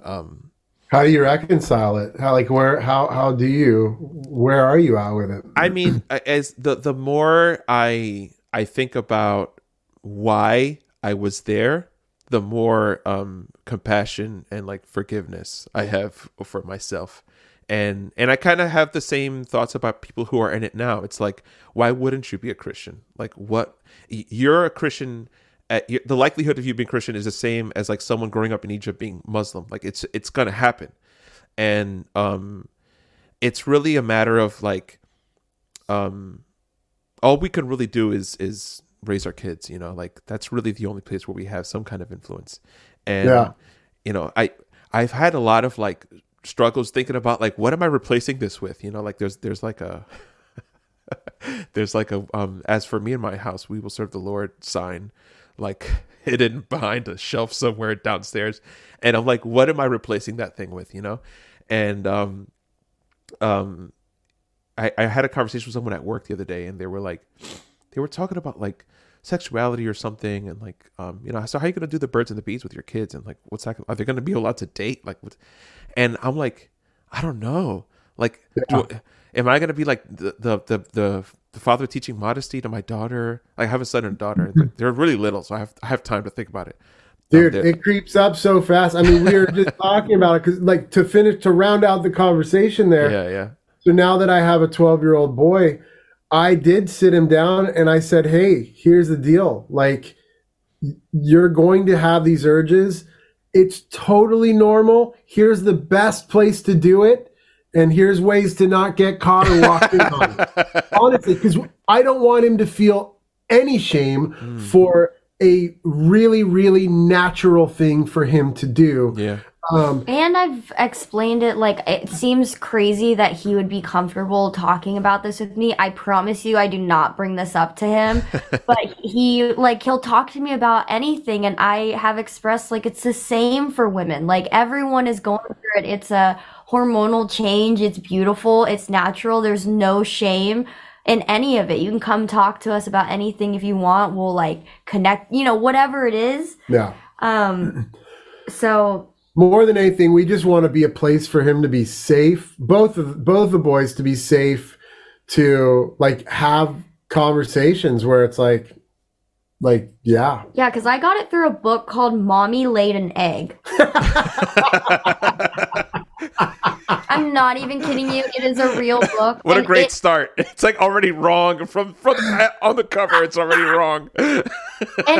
um How do you reconcile it? How like where how how do you where are you at with it? I mean, (clears throat) as the the more I I think about why I was there, the more um compassion and like forgiveness I have for myself. And and I kind of have the same thoughts about people who are in it now. It's like, why wouldn't you be a Christian? Like, what you're a Christian. At, the likelihood of you being Christian is the same as like someone growing up in Egypt being Muslim. Like, it's it's gonna happen, and um, it's really a matter of like um all we can really do is is raise our kids you know like that's really the only place where we have some kind of influence and Yeah. you know i i've had a lot of like struggles thinking about like what am i replacing this with? You know like there's there's like a (laughs) there's like a um as for me and my house we will serve the lord sign like (laughs) hidden behind a shelf somewhere downstairs. And i'm like what am i replacing that thing with you know? And um um I, I had a conversation with someone at work the other day and they were like they were talking about like sexuality or something and like um you know so how are you gonna do the birds and the bees with your kids and like what's that are they gonna be allowed to date? Like what and i'm like i don't know. Like do, am i gonna be like the the the, the the father teaching modesty to my daughter? I have a son and a daughter they're, they're really little so i have i have time to think about it. Um, Dude, they're- it creeps up so fast. I mean, we were just (laughs) talking about it because, like, to finish to round out the conversation there. yeah yeah. So now that I have a 12 year old boy, I did sit him down and I said, Hey, here's the deal. Like, you're going to have these urges. It's totally normal. Here's the best place to do it. and here's ways to not get caught or walked in on. (laughs) Honestly, because I don't want him to feel any shame Hmm. for a really, really natural thing for him to do. Yeah. Um, And I've explained it like it seems crazy that he would be comfortable talking about this with me. I promise you I do not bring this up to him. (laughs) but he like he'll talk to me about anything and I have expressed like it's the same for women. Like everyone is going through it. It's a hormonal change. It's beautiful. It's natural. There's no shame in any of it. You can come talk to us about anything if you want. We'll like connect, you know, whatever it is. yeah. Um (clears throat) so More than anything, we just want to be a place for him to be safe. Both of both the boys to be safe to like have conversations where it's like like yeah. Yeah, because I got it through a book called Mommy Laid an Egg. (laughs) I'm not even kidding you. It is a real book. (laughs) What a great it- start! (laughs) It's like already wrong from from the, on the cover. It's already wrong. (laughs) and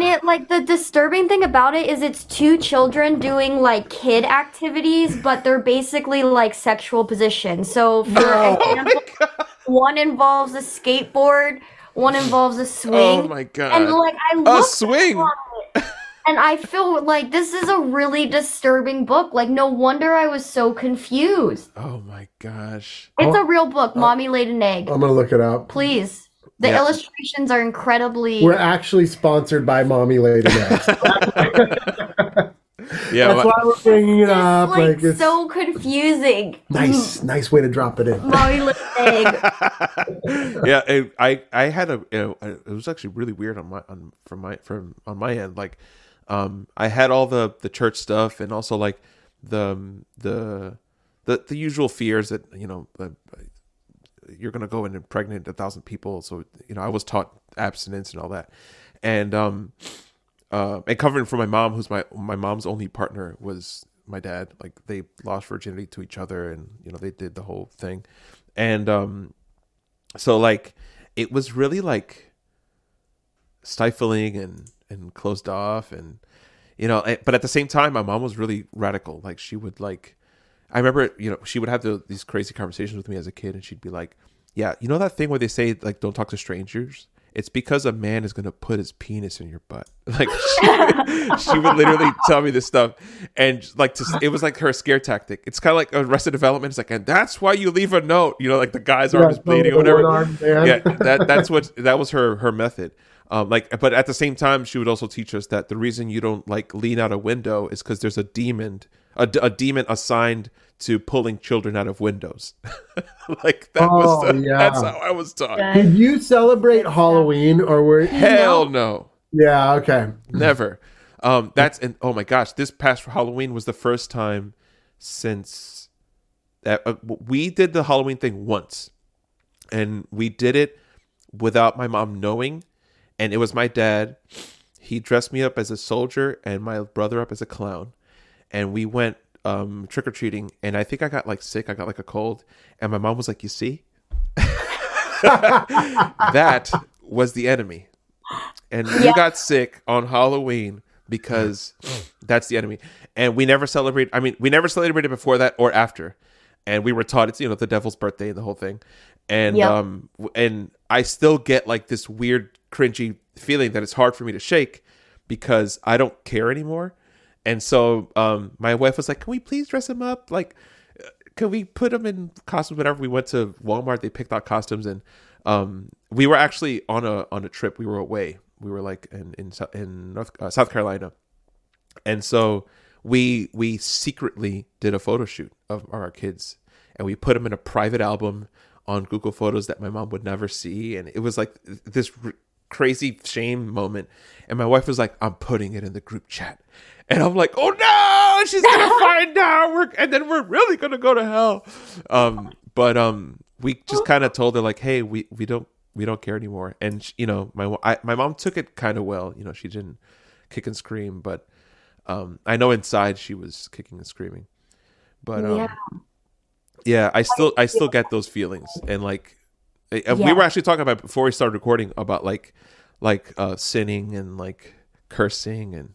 it like the disturbing thing about it is it's two children doing like kid activities, but they're basically like sexual positions. So for Oh example, one involves a skateboard, one involves a swing. oh my god! and like I a looked swing. On it, and I feel like this is a really disturbing book. Like no wonder I was so confused. Oh my gosh! It's Oh. a real book. Oh. Mommy laid an egg. I'm gonna look it up. Please. The Yeah. illustrations are incredibly We're actually sponsored by Mommy Laid an Egg. (laughs) Yeah, That's my- why we're bringing it up. like, Like, it's so confusing. nice, nice way to drop it in. Mommy laid an egg. (laughs) yeah, it, I I had a you know, it was actually really weird on my on from my from on my end. Like, um, I had all the the church stuff and also like the um, the the the usual fears that you know uh, you're gonna go and impregnate a thousand people. So you know, I was taught abstinence and all that, and um, uh, and covering for my mom, who's my my mom's only partner was my dad. Like they lost virginity to each other, and you know they did the whole thing, and um, so like it was really like stifling and and closed off and you know eh, but at the same time my mom was really radical. Like she would like i remember you know she would have the, these crazy conversations with me as a kid and she'd be like yeah you know that thing where they say like don't talk to strangers? It's because a man is going to put his penis in your butt. (laughs) Like she, she would literally (laughs) tell me this stuff and like to, it was like her scare tactic. It's kind of like arrested development. It's like and that's why you leave a note. You know like the guy's arm is bleeding or whatever. one-armed yeah that that's what that was her her method um like but at the same time she would also teach us that the reason you don't like lean out a window is because there's a demon a demon assigned to pulling children out of windows (laughs) like that was Oh, the, yeah. that's how i was taught Yeah. Did you celebrate Halloween or were? hell no Yeah. Okay. never um that's and oh my gosh this past halloween was the first time since that uh, we did the halloween thing once and we did it without my mom knowing and it was my dad. He dressed me up as a soldier and my brother up as a clown. And we went um trick-or-treating and i think i got like sick. I got like a cold. And my mom was like you see? (laughs) That was the enemy. And you got sick on halloween because that's the enemy. And we never celebrate i mean we never celebrated before that or after. And we were taught it's you know the devil's birthday and the whole thing. And Yep. um and i still get like this weird cringy feeling that it's hard for me to shake because i don't care anymore. And so um my wife was like can we please dress him up? Like can we put him in costumes? Whenever we went to walmart. They picked out costumes and um we were actually on a on a trip. We were away. We were like in in, in North, uh, south carolina. And so we we secretly did a photo shoot of our kids and we put them in a private album on google photos that my mom would never see. And it was like this crazy shame moment. And my wife was like i'm putting it in the group chat. And i'm like oh no she's gonna (laughs) find out. We're, and then we're really gonna go to hell. Um but um we just kind of told her like hey we we don't we don't care anymore. And sh- you know my I, my mom took it kind of well. You know she didn't kick and scream but um i know inside she was kicking and screaming. But um Yeah. yeah i still i still get those feelings. And like eh, uh, we were actually talking about before we started recording about like like uh sinning and like cursing and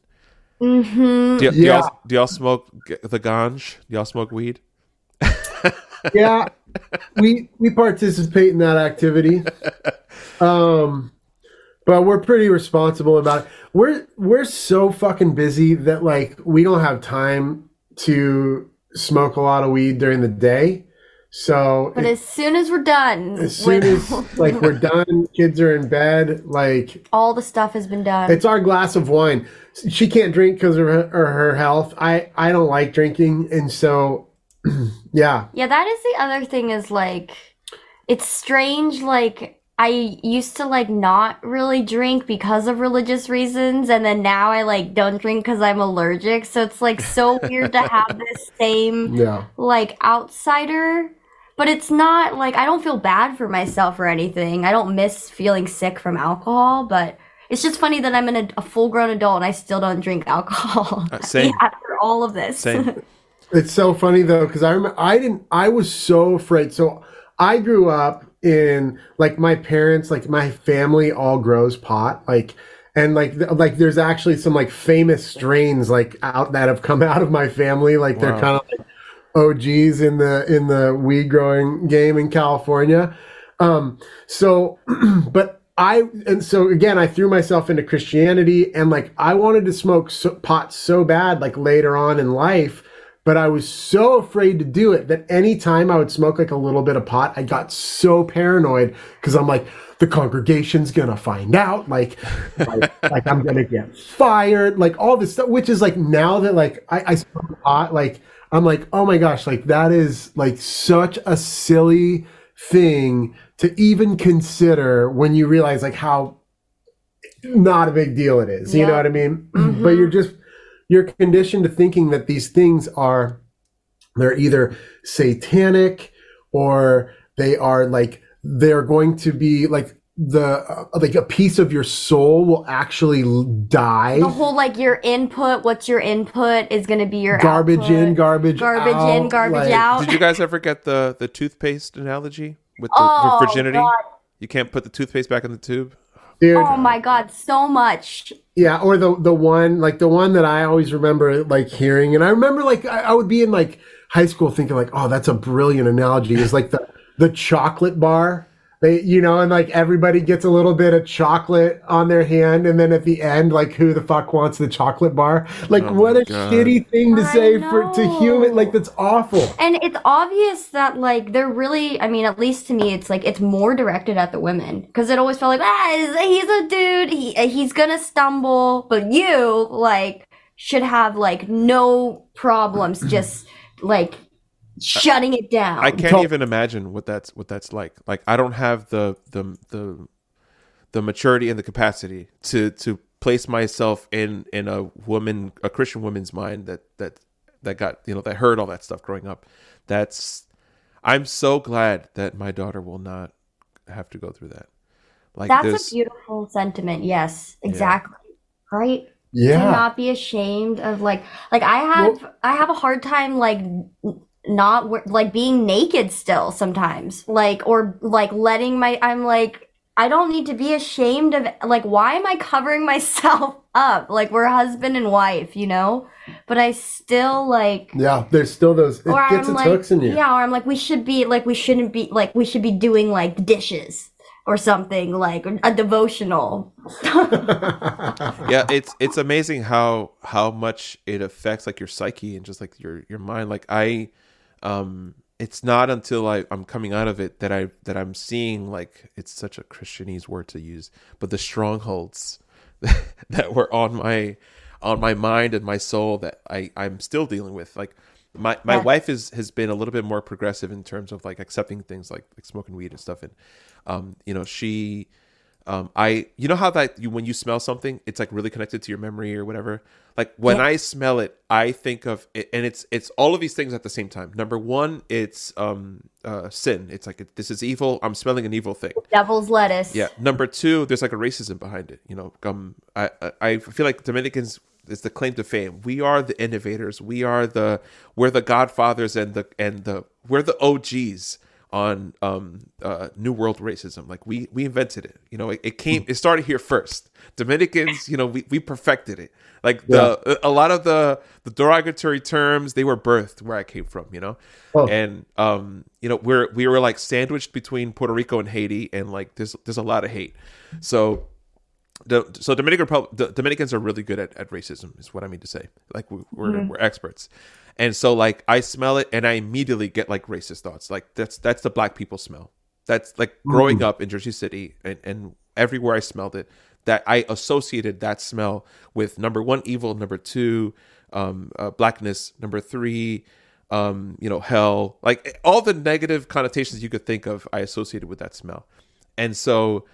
Mm-hmm. do, y- do y'all do y'all smoke the ganj do y'all smoke weed (laughs) yeah, we we participate in that activity. (laughs) Um, but we're pretty responsible about it. We're we're so fucking busy that like we don't have time to smoke a lot of weed during the day. So But as soon as we're done, as soon with- as (laughs) like we're done, kids are in bed, like all the stuff has been done. it's our glass of wine. She can't drink because of her, her health. I I don't like drinking, and so (clears throat) yeah, Yeah, that is the other thing is like it's strange like I used to like not really drink because of religious reasons and then now I like don't drink cuz I'm allergic. So it's like so weird to have (laughs) this same yeah. like outsider but it's not like I don't feel bad for myself or anything. I don't miss feeling sick from alcohol, but it's just funny that I'm an, a full grown adult and I still don't drink (laughs) alcohol. Uh, (laughs) same. After all of this. Same. (laughs) It's so funny though because I remember I didn't. I was so afraid. So I grew up in like my parents, like my family, all grows pot. Like and like like there's actually some like famous strains like out that have come out of my family. Like they're Wow. kind of like OGs in the in the weed growing game in California. Um, so, (clears throat) but I and so again, I threw myself into Christianity, and like I wanted to smoke so, pot so bad, like later on in life, but I was so afraid to do it that anytime I would smoke like a little bit of pot, I got so paranoid because I'm like, the congregation's gonna find out, like, (laughs) like, like I'm gonna get fired, like all this stuff. Which is like now that like I, I smoke pot, like I'm like, oh my gosh, like that is like such a silly thing to even consider when you realize like how not a big deal it is. You know what I mean? (clears throat) But mm-hmm. you're just you're conditioned to thinking that these things are they're either satanic or they are like they're going to be like the uh, like a piece of your soul will actually die. The whole like your input, what's your input is gonna be your garbage output. in, garbage, garbage in, out, garbage like- out. Did you guys ever get the the toothpaste analogy with the Oh, virginity? God. You can't put the toothpaste back in the tube. Dude, Oh my god, so much. Yeah, or the the one like the one that I always remember like hearing, and I remember like I, I would be in like high school thinking like, oh, that's a brilliant analogy. Is like the the chocolate bar. They you know, and like everybody gets a little bit of chocolate on their hand, and then at the end, like who the fuck wants the chocolate bar? Like Oh what a God. shitty thing to I say for to human. Like that's awful. And it's obvious that like they're really I mean, at least to me it's like it's more directed at the women because it always felt like ah he's- he's a dude, he he's gonna stumble, but you like should have like no problems just like shutting it down. I can't even imagine what that's what that's like. Like I don't have the the the the maturity and the capacity to to place myself in in a woman a Christian woman's mind that that that got you know that heard all that stuff growing up. That's I'm so glad that my daughter will not have to go through that. Like That's there's a beautiful sentiment. Yes, exactly. Right? to Yeah, not be ashamed of like like I have I have a hard time like n- not like being naked still sometimes like or like letting my I'm like I don't need to be ashamed of like why am I covering (laughs) myself up like we're husband and wife you know but I still like yeah. There's still those. It or gets I'm its like hooks in you. yeah or I'm like we should be like we shouldn't be like we should be doing like dishes or something like a devotional (laughs) yeah it's it's amazing how how much it affects like your psyche and just like your your mind like i um it's not until I, i'm coming out of it that i that i'm seeing like it's such a christianese word to use but the strongholds (laughs) that were on my on my mind and my soul that i i'm still dealing with like my my Yeah. wife is has been a little bit more progressive in terms of like accepting things like like smoking weed and stuff and um you know she um i you know how that you when you smell something it's like really connected to your memory or whatever like when i smell it i think of it and it's it's all of these things at the same time number one it's um uh sin it's like this is evil i'm smelling an evil thing devil's lettuce yeah. Number two, there's like a racism behind it. You know, um, I I, I feel like Dominicans is the claim to fame. We are the innovators. We are the we're the godfathers and the and the we're the OGs on um, uh, New World racism. Like we we invented it. You know, it, it came. It started here first. Dominicans, you know, we, we perfected it. Like the a lot of the the derogatory terms they were birthed where I came from. You know, Oh. and um, you know we're we were like sandwiched between Puerto Rico and Haiti, and like there's there's a lot of hate. So the so Dominican Republic, the Dominicans are really good at, at racism, is what I mean to say. Like we, we're we're experts, and so like I smell it and I immediately get like racist thoughts. Like that's that's the black people smell. That's like growing up in Jersey City and and everywhere I smelled it, that I associated that smell with number one evil, number two um, uh, blackness, number three um, you know hell, like all the negative connotations you could think of, I associated with that smell, and so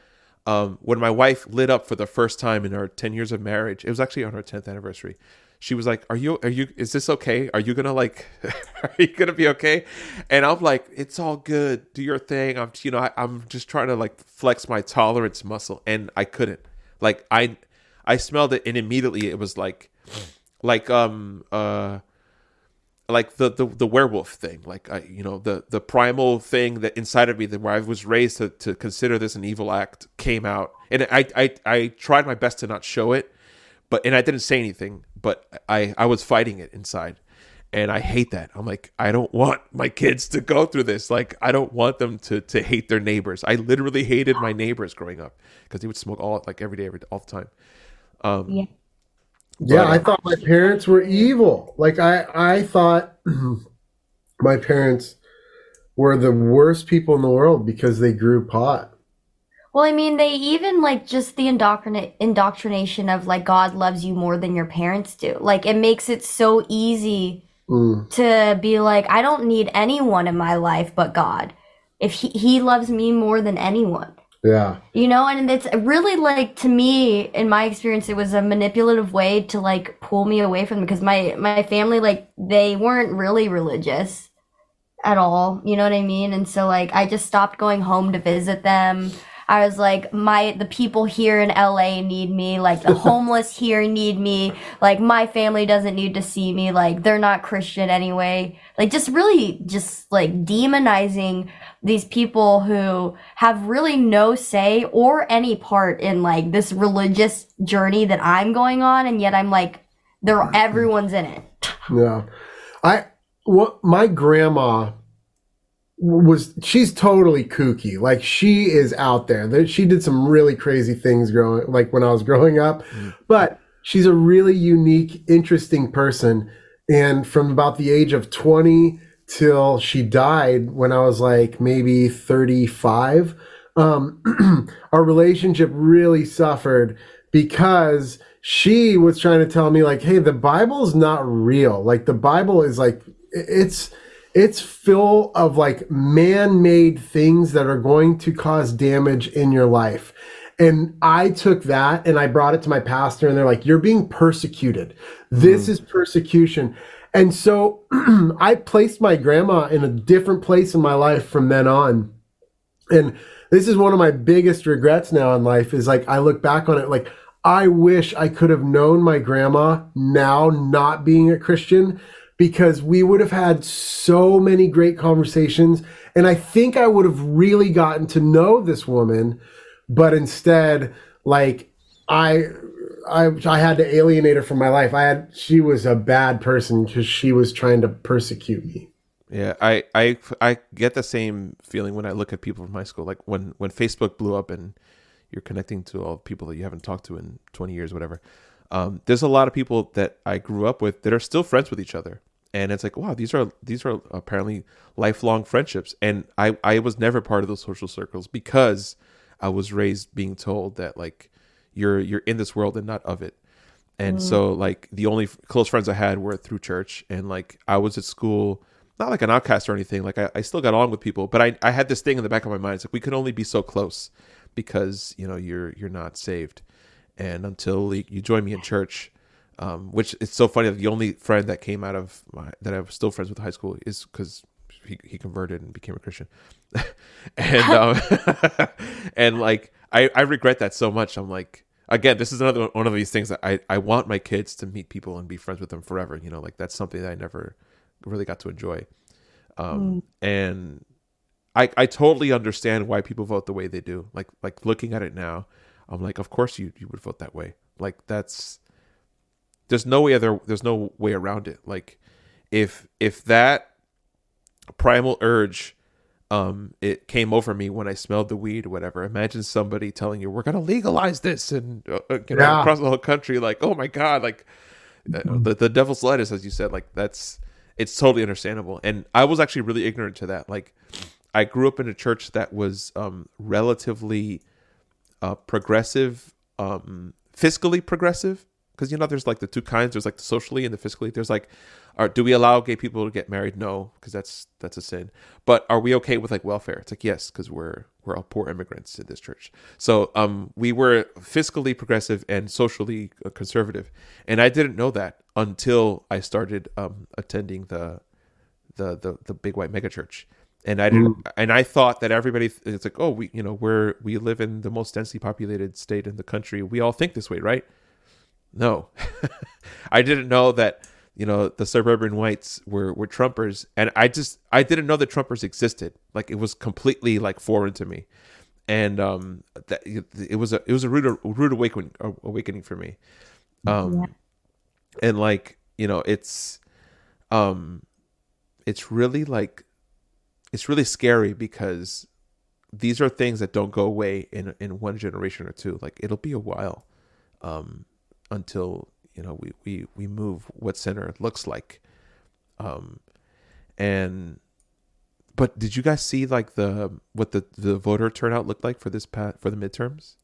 um, when my wife lit up for the first time in our 10 years of marriage it was actually on our 10th anniversary she was like are you are you is this okay? Are you gonna like (laughs) are you gonna be okay? And i'm like it's all good. Do your thing. I'm you know I, i'm just trying to like flex my tolerance muscle. And i couldn't. Like i i smelled it and immediately it was like like um uh like the, the the werewolf thing. Like I, you know the the primal thing that inside of me that where i was raised to, to consider this an evil act came out. And I, I i tried my best to not show it but and i didn't say anything but i i was fighting it inside and i hate that i'm like i don't want my kids to go through this like i don't want them to to hate their neighbors i literally hated my neighbors growing up because they would smoke all like every day every all the time um Yeah. Yeah, I thought my parents were evil. Like I, I thought (clears throat) my parents were the worst people in the world because they grew pot. Well, I mean, they even like just the indoctrinate indoctrination of like God loves you more than your parents do. Like it makes it so easy Mm. to be like, I don't need anyone in my life but God. If he, he loves me more than anyone. Yeah, You know, and it's really like to me, in my experience, it was a manipulative way to like pull me away from them because my my family like they weren't really religious at all. You know what I mean? And so like I just stopped going home to visit them. I was like, my the people here in LA need me, like the (laughs) homeless here need me, like my family doesn't need to see me, like they're not Christian anyway. Like just really just like demonizing these people who have really no say or any part in like this religious journey that I'm going on and yet I'm like they're everyone's in it. yeah. I what my grandma was. She's totally kooky. Like she is out there. That she did some really crazy things growing, like when I was growing up. But she's a really unique, interesting person. And from about the age of twenty till she died when I was like maybe 35, um, (clears throat) our relationship really suffered because she was trying to tell me like, hey, the Bible's not real. Like the Bible is like it's it's full of like man-made things that are going to cause damage in your life. And I took that and I brought it to my pastor, and they're like, You're being persecuted. This mm. is persecution. And so (clears throat) I placed my grandma in a different place in my life from then on. And this is one of my biggest regrets now in life is like, I look back on it like, I wish I could have known my grandma now not being a Christian because we would have had so many great conversations. And I think I would have really gotten to know this woman but instead like i i i had to alienate her from my life i had she was a bad person because she was trying to persecute me Yeah, I, I I get the same feeling when I look at people from high school. Like when when Facebook blew up and you're connecting to all people that you haven't talked to in 20 years, whatever. Um, there's a lot of people that I grew up with that are still friends with each other, and it's like, wow, these are these are apparently lifelong friendships. And I I was never part of those social circles because I was raised being told that like you're you're in this world and not of it. And mm. so like the only f- close friends I had were through church and like I was at school not like an outcast or anything. Like I, I still got along with people, but I, I had this thing in the back of my mind. It's like we could only be so close because you know you're you're not saved, and until you join me in church, um, which it's so funny the only friend that came out of my that I'm still friends with in high school is because he, he converted and became a Christian, (laughs) and um, (laughs) and like I I regret that so much. I'm like again, this is another one of these things that I I want my kids to meet people and be friends with them forever. You know, like that's something that I never really got to enjoy. Um, and I I totally understand why people vote the way they do. Like like looking at it now, I'm like, of course you you would vote that way. Like that's there's no way other there's no way around it. Like if if that primal urge um it came over me when I smelled the weed or whatever. Imagine somebody telling you we're gonna legalize this and uh, uh, you know Yeah. across the whole country. Like oh my god, like uh, the the devil's lettuce, as you said. Like that's it's totally understandable. And I was actually really ignorant to that. Like I grew up in a church that was um relatively uh progressive, um fiscally progressive. Because you know, there's like the two kinds. There's like the socially and the fiscally. There's like, are do we allow gay people to get married? No, because that's that's a sin. But are we okay with like welfare? It's like yes, because we're we're all poor immigrants in this church. So um, we were fiscally progressive and socially uh, conservative, and I didn't know that until I started um attending the the the the big white megachurch. And I didn't, and I thought that everybody, it's like, oh, we, you know, we're we live in the most densely populated state in the country. We all think this way, right? No, (laughs) I didn't know that you know the suburban whites were were Trumpers, and I just I didn't know that Trumpers existed. Like it was completely like foreign to me, and um, that it was a it was a rude rude awakening awakening for me, um, and like you know it's um, it's really like it's really scary because these are things that don't go away in in one generation or two. Like it'll be a while. Um, until you know we, we we move what center looks like. Um, and but did you guys see like the what the the voter turnout looked like for this pat for the midterms?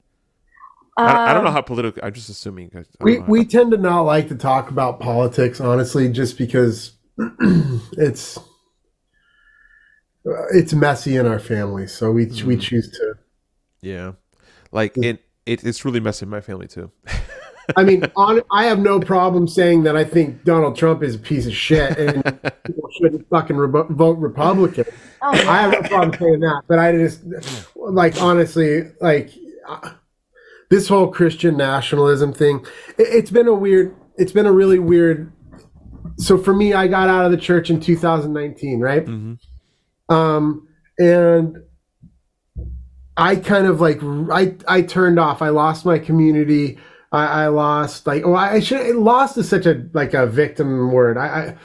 I, I don't know Um, how political. I'm just assuming. I We how- we tend to not like to talk about politics, honestly, just because (clears throat) it's it's messy in our family. So we Mm-hmm. we choose to. yeah, like it, it it's really messy in my family too. (laughs) I mean, on, I have no problem saying that I think Donald Trump is a piece of shit and people shouldn't fucking re- vote Republican. oh, I have no problem saying that, but I just like honestly like uh, this whole Christian nationalism thing. It, it's been a weird. It's been a really weird. So for me, I got out of the church in 2019, right? Mm-hmm. Um, and I kind of like I I turned off. I lost my community. I, I lost like oh I should lost is such a like a victim word. I, I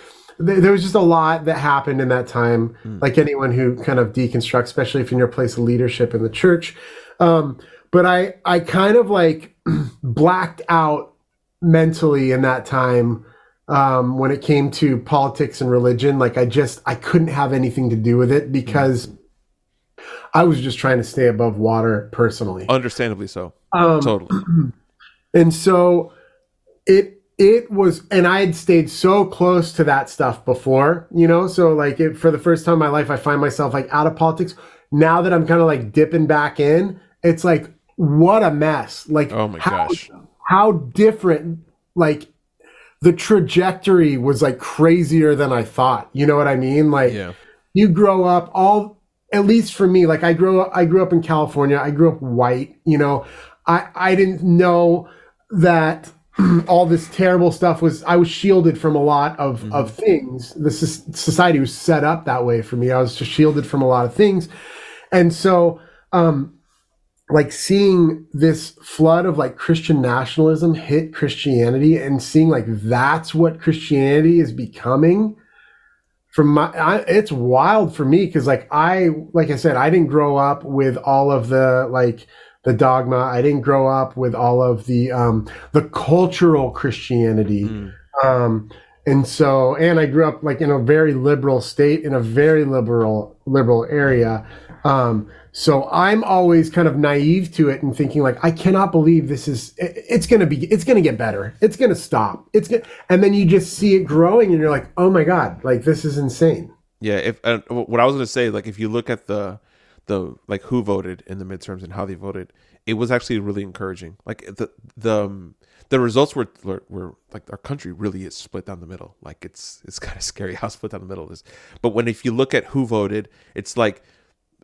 there was just a lot that happened in that time. Like anyone who kind of deconstructs, especially if you're in your place of leadership in the church. Um, but I I kind of like (clears throat) blacked out mentally in that time um, when it came to politics and religion. Like I just I couldn't have anything to do with it because I was just trying to stay above water personally. Understandably so. Um, totally. (clears throat) and so it it was and i had stayed so close to that stuff before you know? So like it, for the first time in my life i find myself like out of politics. Now that i'm kind of like dipping back in it's like what a mess. Like Oh my how, gosh. how different like the trajectory was like crazier than i thought. You know what i mean? Like Yeah. you grow up all at least for me like i grew up i grew up in california. I grew up white you know? I i didn't know that (clears throat) all this terrible stuff was i was shielded from a lot of of things. The society was set up that way for me. I was just shielded from a lot of things. And so um like seeing this flood of like Christian nationalism hit Christianity and seeing like that's what Christianity is becoming from my I, it's wild for me because like I like I said I didn't grow up with all of the like the dogma I didn't grow up with all of the um the cultural Christianity Mm. um and so and I grew up like in a very liberal state in a very liberal liberal area um so I'm always kind of naive to it and thinking like I cannot believe this is it- it's going to be it's going to get better. It's going to stop. It's going and then you just see it growing and you're like, "Oh my god, like this is insane." Yeah, if uh, what I was gonna say, like if you look at the the like who voted in the midterms and how they voted, it was actually really encouraging. Like the the um, the results were, were were like our country really is split down the middle. Like it's it's (laughs) kind of scary how split down the middle is. But when if you look at who voted, it's like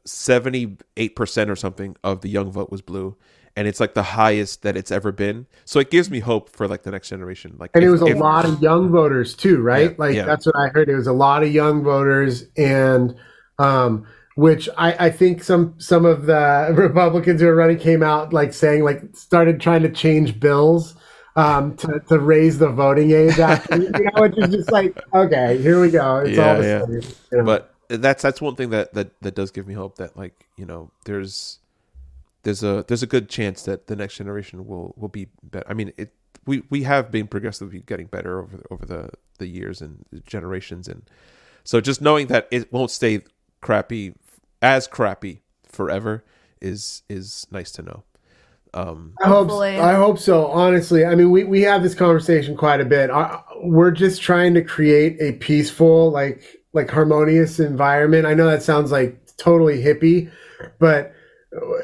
seventy eight percent or something of the young vote was blue. And it's like the highest that it's ever been. So it gives me hope for like the next generation. Like And it was a if- lot of young voters too, right? Yeah, like yeah. that's what I heard. It was a lot of young voters and um which I, I think some some of the (laughs) Republicans who are running came out like saying like started trying to change bills um, to, to raise the voting age after, you know, which is just like okay, here we go. It's Yeah, all the yeah. same. you know. but that's that's one thing that, that that does give me hope that like you know there's there's a there's a good chance that the next generation will will be better. I mean it we we have been progressively getting better over over the the years and generations and so just knowing that it won't stay crappy as crappy forever is is nice to know. Um I hope, Hopefully. I hope so. Honestly, I mean, we, we have this conversation quite a bit. I, we're just trying to create a peaceful, like like harmonious environment. I know that sounds like totally hippie, but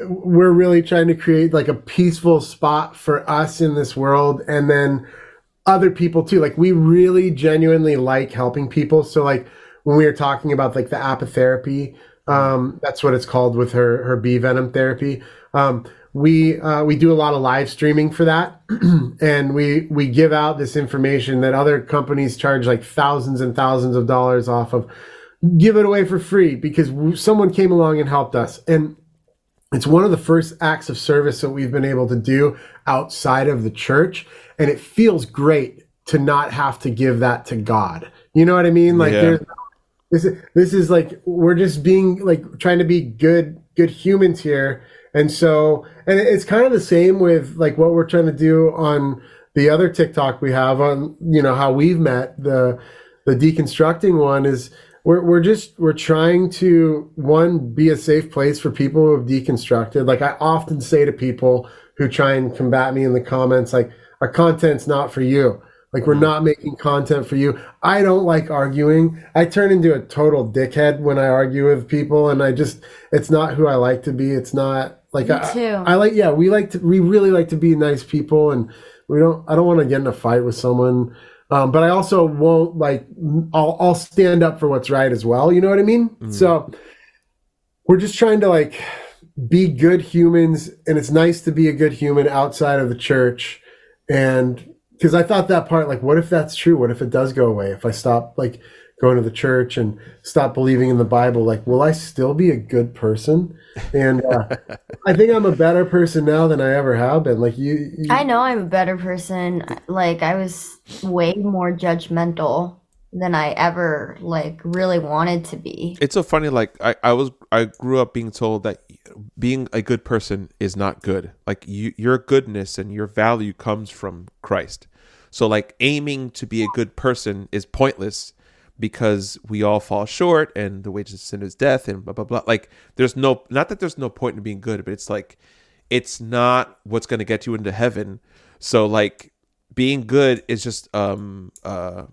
we're really trying to create like a peaceful spot for us in this world, and then other people too. Like we really genuinely like helping people. So like when we were talking about like the apitherapy, um, that's what it's called with her her bee venom therapy. Um, we uh, we do a lot of live streaming for that, (clears throat) and we we give out this information that other companies charge like thousands and thousands of dollars off of. Give it away for free because someone came along and helped us, and it's one of the first acts of service that we've been able to do outside of the church and it feels great to not have to give that to god you know what i mean like Yeah. there's this is this is like we're just being like trying to be good good humans here. And so and it's kind of the same with like what we're trying to do on the other tiktok we have on you know how we've met. The the deconstructing one is we're, we're just we're trying to one be a safe place for people who have deconstructed. Like i often say to people who try and combat me in the comments like our content's not for you like we're not making content for you. I don't like arguing. I turn into a total dickhead when i argue with people and i just it's not who i like to be. It's not like Me I, too. I like yeah we like to we really like to be nice people and we don't i don't want to get in a fight with someone. Um, but i also won't like I'll, I'll stand up for what's right as well you know what i mean? So we're just trying to like be good humans and it's nice to be a good human outside of the church and because i thought that part like what if that's true what if it does go away if i stop like going to the church and stop believing in the bible like will i still be a good person and uh, (laughs) i think i'm a better person now than i ever have been like you, you I know I'm a better person. Like I was way more judgmental than I ever like really wanted to be. it's so funny like I, I was i grew up being told that being a good person is not good. Like you, your goodness and your value comes from christ. So like aiming to be a good person is pointless because we all fall short and the wages of sin is death and blah blah blah. Like there's no not that there's no point in being good but it's like it's not what's going to get you into heaven. So like being good is just um uh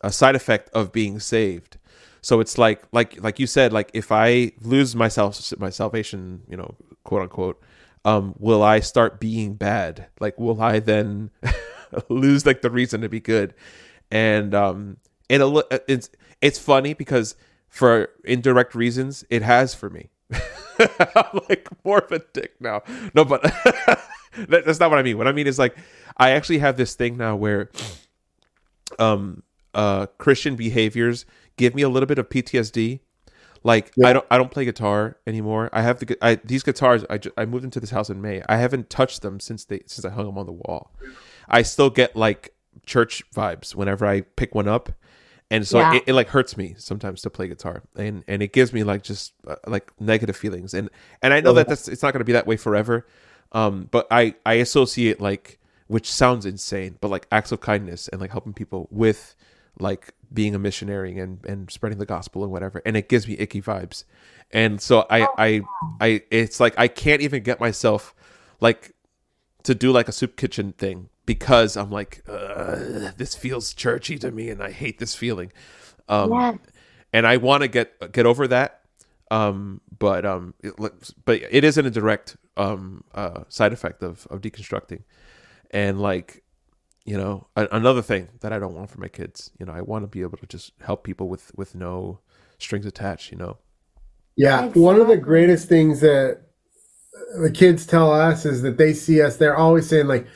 a side effect of being saved. So it's like like like you said, like if I lose myself my salvation, you know, quote unquote, um, will I start being bad? Like will I then (laughs) lose like the reason to be good? And um it it's it's funny because for indirect reasons it has for me. (laughs) I'm like more of a dick now. No, but (laughs) that, that's not what I mean. What I mean is like I actually have this thing now where um uh Christian behaviors give me a little bit of PTSD. Like I don't I don't play guitar anymore. I have the gu- I these guitars I, ju- I moved into this house in May. I haven't touched them since they since I hung them on the wall. I still get like church vibes whenever I pick one up. And so Yeah. it, it like hurts me sometimes to play guitar, and and it gives me like just uh, like negative feelings, and and I know that that's it's not going to be that way forever, um, but I I associate like which sounds insane, but like acts of kindness and like helping people with like being a missionary and and spreading the gospel and whatever, and it gives me icky vibes, and so I I I it's like I can't even get myself like to do like a soup kitchen thing because I'm like this feels churchy to me and I hate this feeling. Um Yeah. and I want to get get over that um but um it, but it isn't a direct um uh side effect of of deconstructing. And like you know, a- another thing that I don't want for my kids, you know, I want to be able to just help people with with no strings attached, you know. Yeah, one of the greatest things that uh, the kids tell us is that they see us. They're always saying like,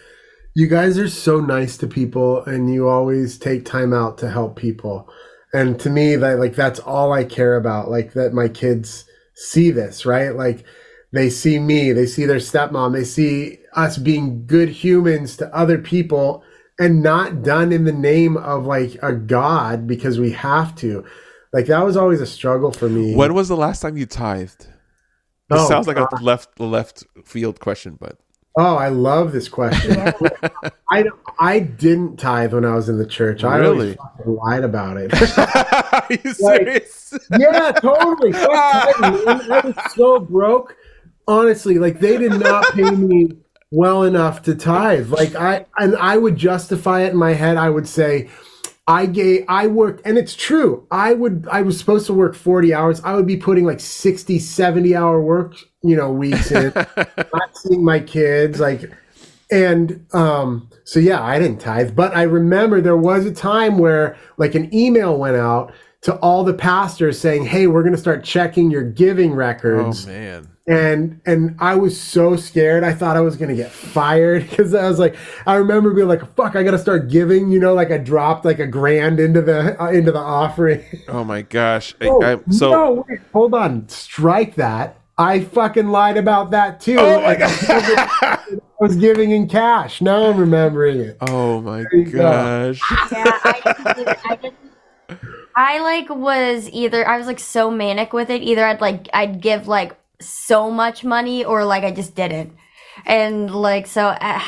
"You guys are so nice to people, and you always take time out to help people." And to me, that like that's all I care about. Like that, my kids see this, right? Like they see me, they see their stepmom, they see us being good humans to other people and not done in the name of like a god because we have to. Like that was always a struggle for me. When was the last time you tithed? It Oh, sounds like a left left field question, but Oh, I love this question. (laughs) I I didn't tithe when I was in the church. I Really? lied about it. (laughs) are you serious? yeah, totally. Fuck. (laughs) I was so broke. Honestly, like they did not pay me well enough to tithe. Like I and I would justify it in my head. I would say I gave I worked and it's true. I would I was supposed to work 40 hours. I would be putting like 60, 70 hour work, you know, weeks in, (laughs) not seeing my kids, like and um so yeah, I didn't tithe, but I remember there was a time where like an email went out to all the pastors saying, "Hey, we're going to start checking your giving records. oh records." man. And and I was so scared. I thought I was gonna get fired (laughs) because I was like, I remember being like, "Fuck, I gotta start giving." You know, like I dropped like a grand into the uh, into the offering. Oh my gosh. I- Oh, I- so no, wait, hold on, strike that. I fucking lied about that too. Oh my Like, I was (laughs) giving in cash. Now I'm remembering it. Oh my you go. gosh. Yeah, I didn't. I didn't. I like was either I was like so manic with it. Either I'd like I'd give like so much money, or like I just didn't. And like so, uh,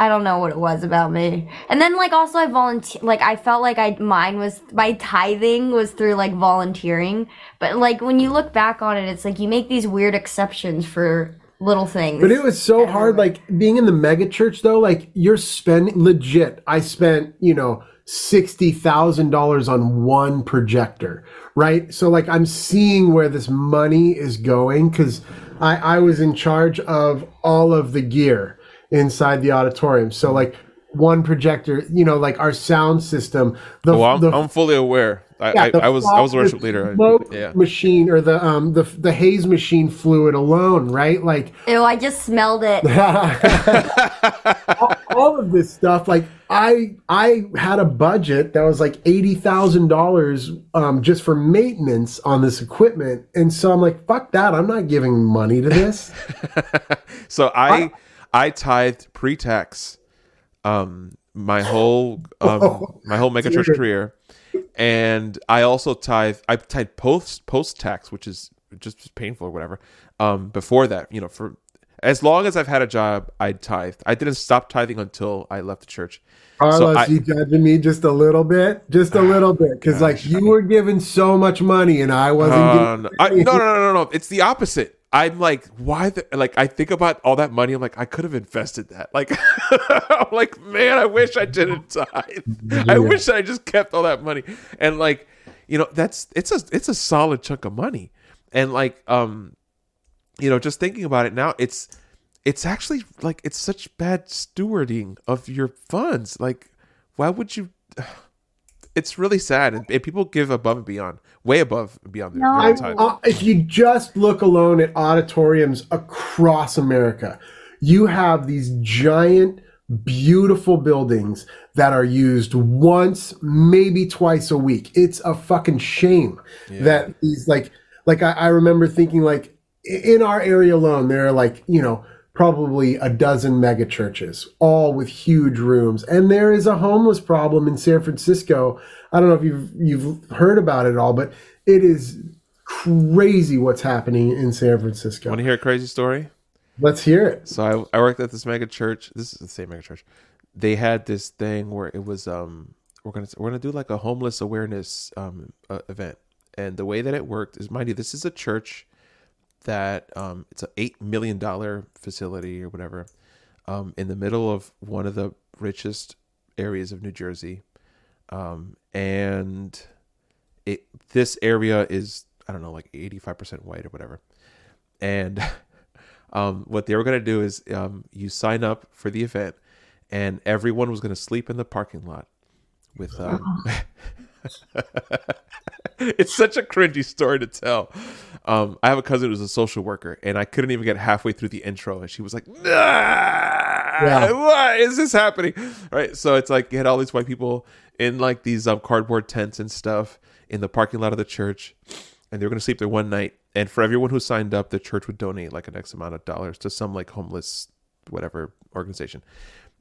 I don't know what it was about me. And then like also I volunteer. Like I felt like I mine was my tithing was through like volunteering. But like when you look back on it, it's like you make these weird exceptions for little things. But it was so hard, like being in the mega church though, like you're spending legit. I spent, you know, sixty thousand dollars on one projector, right? So like I'm seeing where this money is going because I, I was in charge of all of the gear inside the auditorium. So like one projector, you know, like our sound system, the, Well, I'm, the I'm fully aware. I, yeah, I, I was I was a worship leader. Smoke Yeah. machine or the um the the haze machine fluid alone, right? Like (laughs) Ew, I just smelled it. (laughs) (laughs) all, all of this stuff like i i had a budget that was like $80000 um, just for maintenance on this equipment and so i'm like fuck that i'm not giving money to this So I I tithed pre-tax um my whole um my whole megachurch career. And I also tithe I tithe post post tax, which is just painful or whatever. Um before that, you know, for as long as I've had a job, I tithed. I didn't stop tithing until I left the church. carlos I- you judging me just a little bit just a little bit because like you were giving so much money and i wasn't Uh, no, no, no, no, no. It's the opposite. I'm like, why? The, like, I think about all that money. I'm like, I could have invested that. Like, (laughs) I'm like, man, I wish I didn't tithe. I wish I just kept all that money. And like, you know, that's it's a it's a solid chunk of money. And like, um, you know, just thinking about it now, it's it's actually like it's such bad stewarding of your funds. Like, why would you? (sighs) It's really sad, and, and people give above and beyond, way above and beyond their, No. I- time. uh, if you just look alone at auditoriums across America, you have these giant, beautiful buildings that are used once, maybe twice a week. It's a fucking shame that these like, like I, I remember thinking like in our area alone, there are like you know probably a dozen mega churches, all with huge rooms, and there is a homeless problem in San Francisco. I don't know if you've you've heard about it all, but it is crazy what's happening in San Francisco. Want to hear a crazy story? Let's hear it. So I, I worked at this mega church. This is the same mega church. They had this thing where it was um we're gonna we're gonna do like a homeless awareness um uh, event, and the way that it worked is, mind you, this is a church that um it's a eight million dollar facility or whatever, um in the middle of one of the richest areas of New Jersey, um and it this area is I don't know like eighty five percent white or whatever, and (laughs) um, what they were going to do is um, you sign up for the event and everyone was going to sleep in the parking lot with um, (laughs) it's such a cringy story to tell um, i have a cousin who's a social worker and i couldn't even get halfway through the intro and she was like nah, what is this happening right so it's like you had all these white people in like these um, cardboard tents and stuff in the parking lot of the church and they were going to sleep there one night. And for everyone who signed up, the church would donate like an X amount of dollars to some like homeless whatever organization.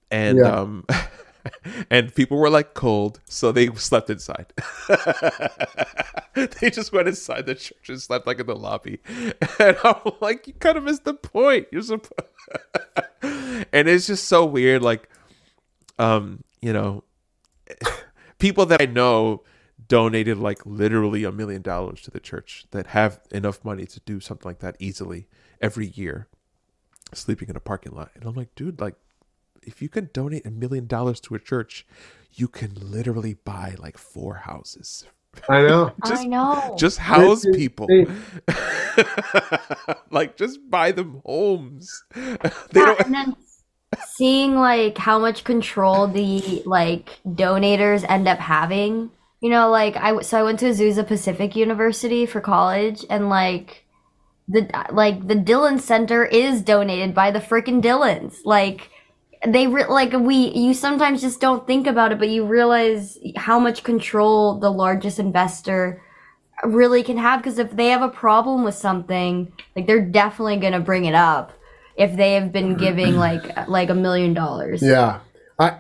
And Yeah. um, (laughs) (laughs) and people were like cold, so they slept inside. (laughs) they just went inside the church and slept like in the lobby. (laughs) And I'm like, you kind of missed the point. You're supposed, and it's just so weird. Like, um, you know, people that I know donated like literally a million dollars to the church that have enough money to do something like that easily every year, sleeping in a parking lot. And I'm like, dude, like, if you can donate a million dollars to a church, you can literally buy like four houses. I know. (laughs) Just- I know. Just house It's people. insane. (laughs) like, just buy them homes. (laughs) they Yeah, don't. and then seeing like how much control the like donators end up having. You know, like I so I went to Azusa Pacific University for college, and like the like the Dillon Center is donated by the frickin' Dillons. Like they re- like we you sometimes just don't think about it, but you realize how much control the largest investor really can have because if they have a problem with something, like they're definitely gonna bring it up if they have been giving (clears throat) like like a million dollars. Yeah. I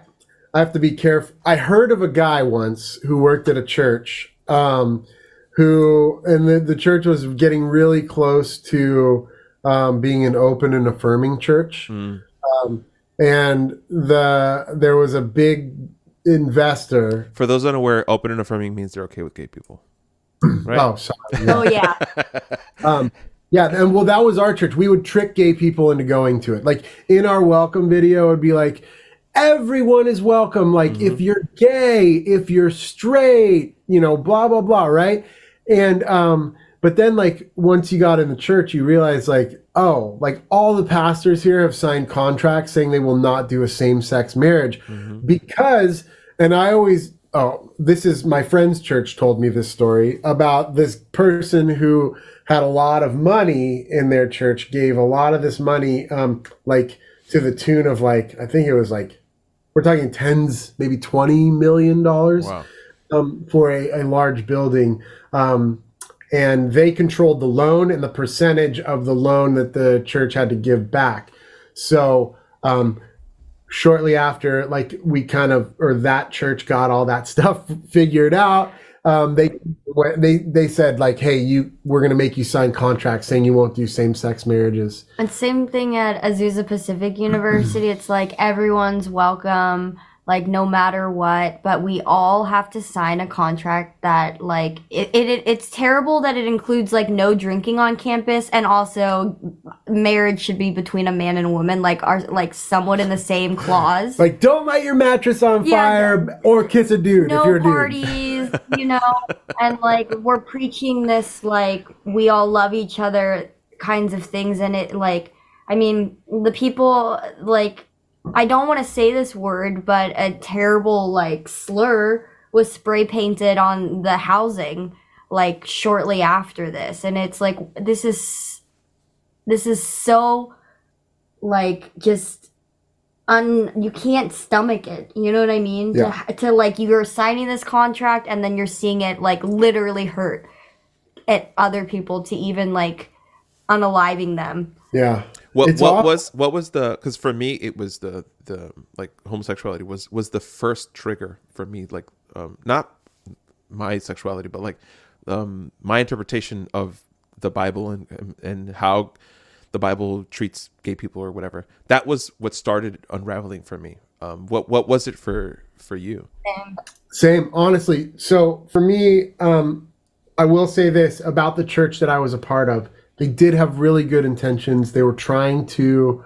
I have to be careful. I heard of a guy once who worked at a church, um, who and the, the church was getting really close to um, being an open and affirming church. Mm. Um, and the there was a big investor. For those unaware, open and affirming means they're okay with gay people. (clears throat) Right? Oh, sorry. (laughs) Oh yeah. (laughs) Um, yeah, and well, that was our church. We would trick gay people into going to it. Like in our welcome video, it'd be like, everyone is welcome. Like if you're gay, if you're straight, you know, blah blah blah, right? And um, but then like once you got in the church, you realize like, oh, like all the pastors here have signed contracts saying they will not do a same-sex marriage because, and I always oh, this is my friend's church told me this story about this person who had a lot of money in their church, gave a lot of this money, um, like to the tune of like, I think it was like, we're talking tens, maybe $20 million Wow. um, for a, a large building. Um, and they controlled the loan and the percentage of the loan that the church had to give back. So, um, shortly after, like we kind of, or that church got all that (laughs) stuff figured out. Um, they they they said like, hey, you, we're gonna make you sign contracts saying you won't do same sex marriages. And same thing at Azusa Pacific University. (clears throat) It's like everyone's welcome, like no matter what. But we all have to sign a contract that, like, it, it it's terrible that it includes like no drinking on campus, and also marriage should be between a man and a woman, like are like somewhat in the same clause. Like, don't light your mattress on Yeah, fire or kiss a dude if you're a dude. parties, you know, and like we're preaching this like we all love each other kinds of things, and it like I mean the people like I don't want to say this word, but a terrible like slur was spray painted on the housing like shortly after this, and it's like this is this is so like just un you can't stomach it you know what i mean Yeah. to, to like you're signing this contract and then you're seeing it like literally hurt at other people to even like unaliving them Yeah. What It's what awful. was what was the because for me it was the the like homosexuality was was the first trigger for me like um not my sexuality but like um my interpretation of the Bible and and, and how the Bible treats gay people or whatever that was what started unraveling for me um what what was it for for you Same, honestly. So for me, um, I will say this about the church that I was a part of. They did have really good intentions. They were trying to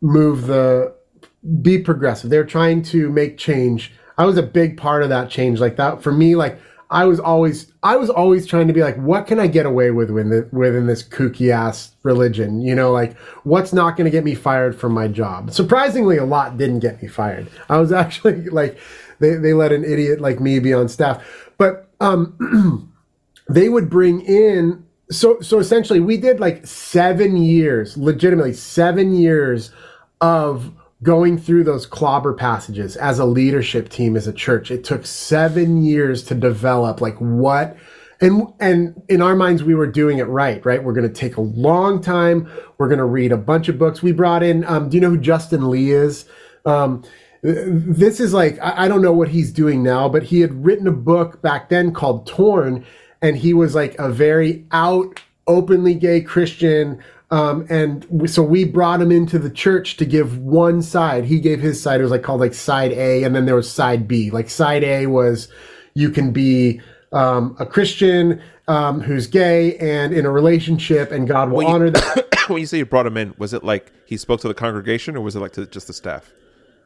move the be progressive. They're trying to make change. I was a big part of that change. Like that for me, like I was always I was always trying to be like, what can I get away with within, within this kooky ass religion? You know, like what's not going to get me fired from my job? Surprisingly, a lot didn't get me fired. I was (laughs) actually like, they they let an idiot like me be on staff, but um, (clears throat) they would bring in so so essentially we did like seven years legitimately seven years of going through those clobber passages as a leadership team as a church. It took seven years to develop like what and and in our minds we were doing it right right? We're going to take a long time. We're going to read a bunch of books. We brought in um, do you know who justin lee is? Um, this is like I, I don't know what he's doing now but he had written a book back then called torn and he was like a very out openly gay christian um, and we, so we brought him into the church to give one side he gave his side it was like called like side a and then there was side b like side a was you can be um, a Christian um, who's gay and in a relationship, and God will Well, you- honor that. (coughs) when you say you brought him in, was it like he spoke to the congregation or was it like to just the staff?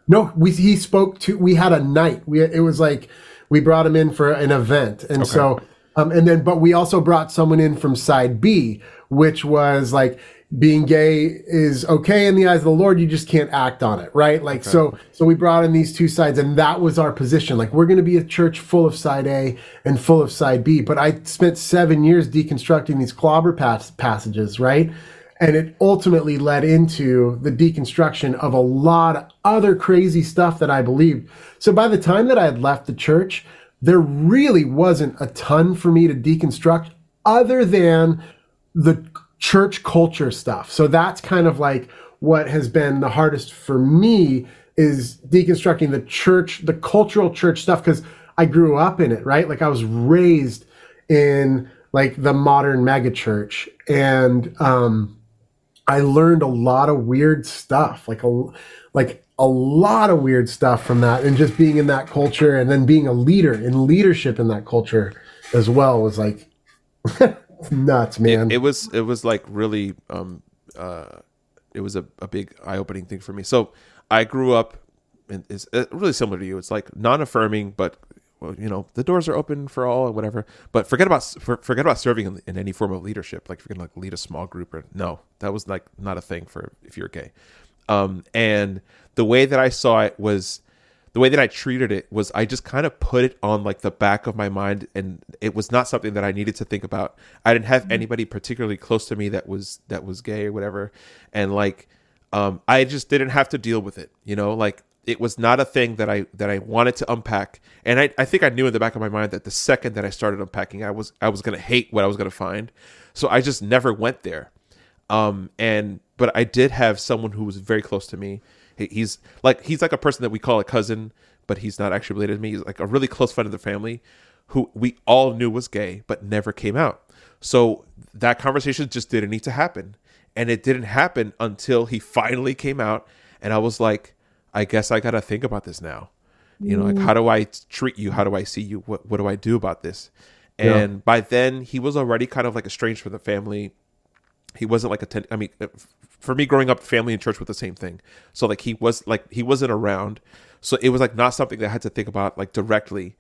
no, we he spoke to. We had a night. We it was like we brought him in for an event, and so um, and then but we also brought someone in from side B, which was like being gay is okay in the eyes of the Lord. You just can't act on it, right? Like so. So we brought in these two sides, and that was our position. Like we're going to be a church full of side A and full of side B. But I spent seven years deconstructing these clobber pass- passages, right? and it ultimately led into the deconstruction of a lot of other crazy stuff that I believed. So by the time that I had left the church, there really wasn't a ton for me to deconstruct other than the church culture stuff. So that's kind of like what has been the hardest for me is deconstructing the church, the cultural church stuff because I grew up in it, right? Like I was raised in like the modern megachurch and um I learned a lot of weird stuff, like a like a lot of weird stuff from that, and just being in that culture, and then being a leader in leadership in that culture as well was like (laughs) nuts, man. It was it was like really um uh it was a, a big eye opening thing for me. So I grew up and it's uh, really similar to you. It's like non affirming, but well, you know the doors are open for all and whatever. But forget about for, forget about serving in, in any form of leadership. Like if you're gonna like lead a small group or no, that was like not a thing for if you're gay. Um, and the way that I saw it was the way that I treated it was I just kind of put it on like the back of my mind and it was not something that I needed to think about. I didn't have anybody particularly close to me that was that was gay or whatever. And like um I just didn't have to deal with it, you know? Like it was not a thing that I that I wanted to unpack. And I, I think I knew in the back of my mind that the second that I started unpacking, I was I was gonna hate what I was gonna find. So I just never went there. Um and but I did have someone who was very close to me. He- He's like he's like a person that we call a cousin, but he's not actually related to me. He's like a really close friend of the family who we all knew was gay but never came out. So that conversation just didn't need to happen. And it didn't happen until he finally came out and I was like, I guess I got to think about this now. You know, like how do I treat you? How do I see you? What what do I do about this? And by then he was already kind of like estranged from the family he wasn't like a ten, I mean, uh, for me growing up, family and church were the same thing. So like he was like he wasn't around, so it was like not something that I had to think about like directly.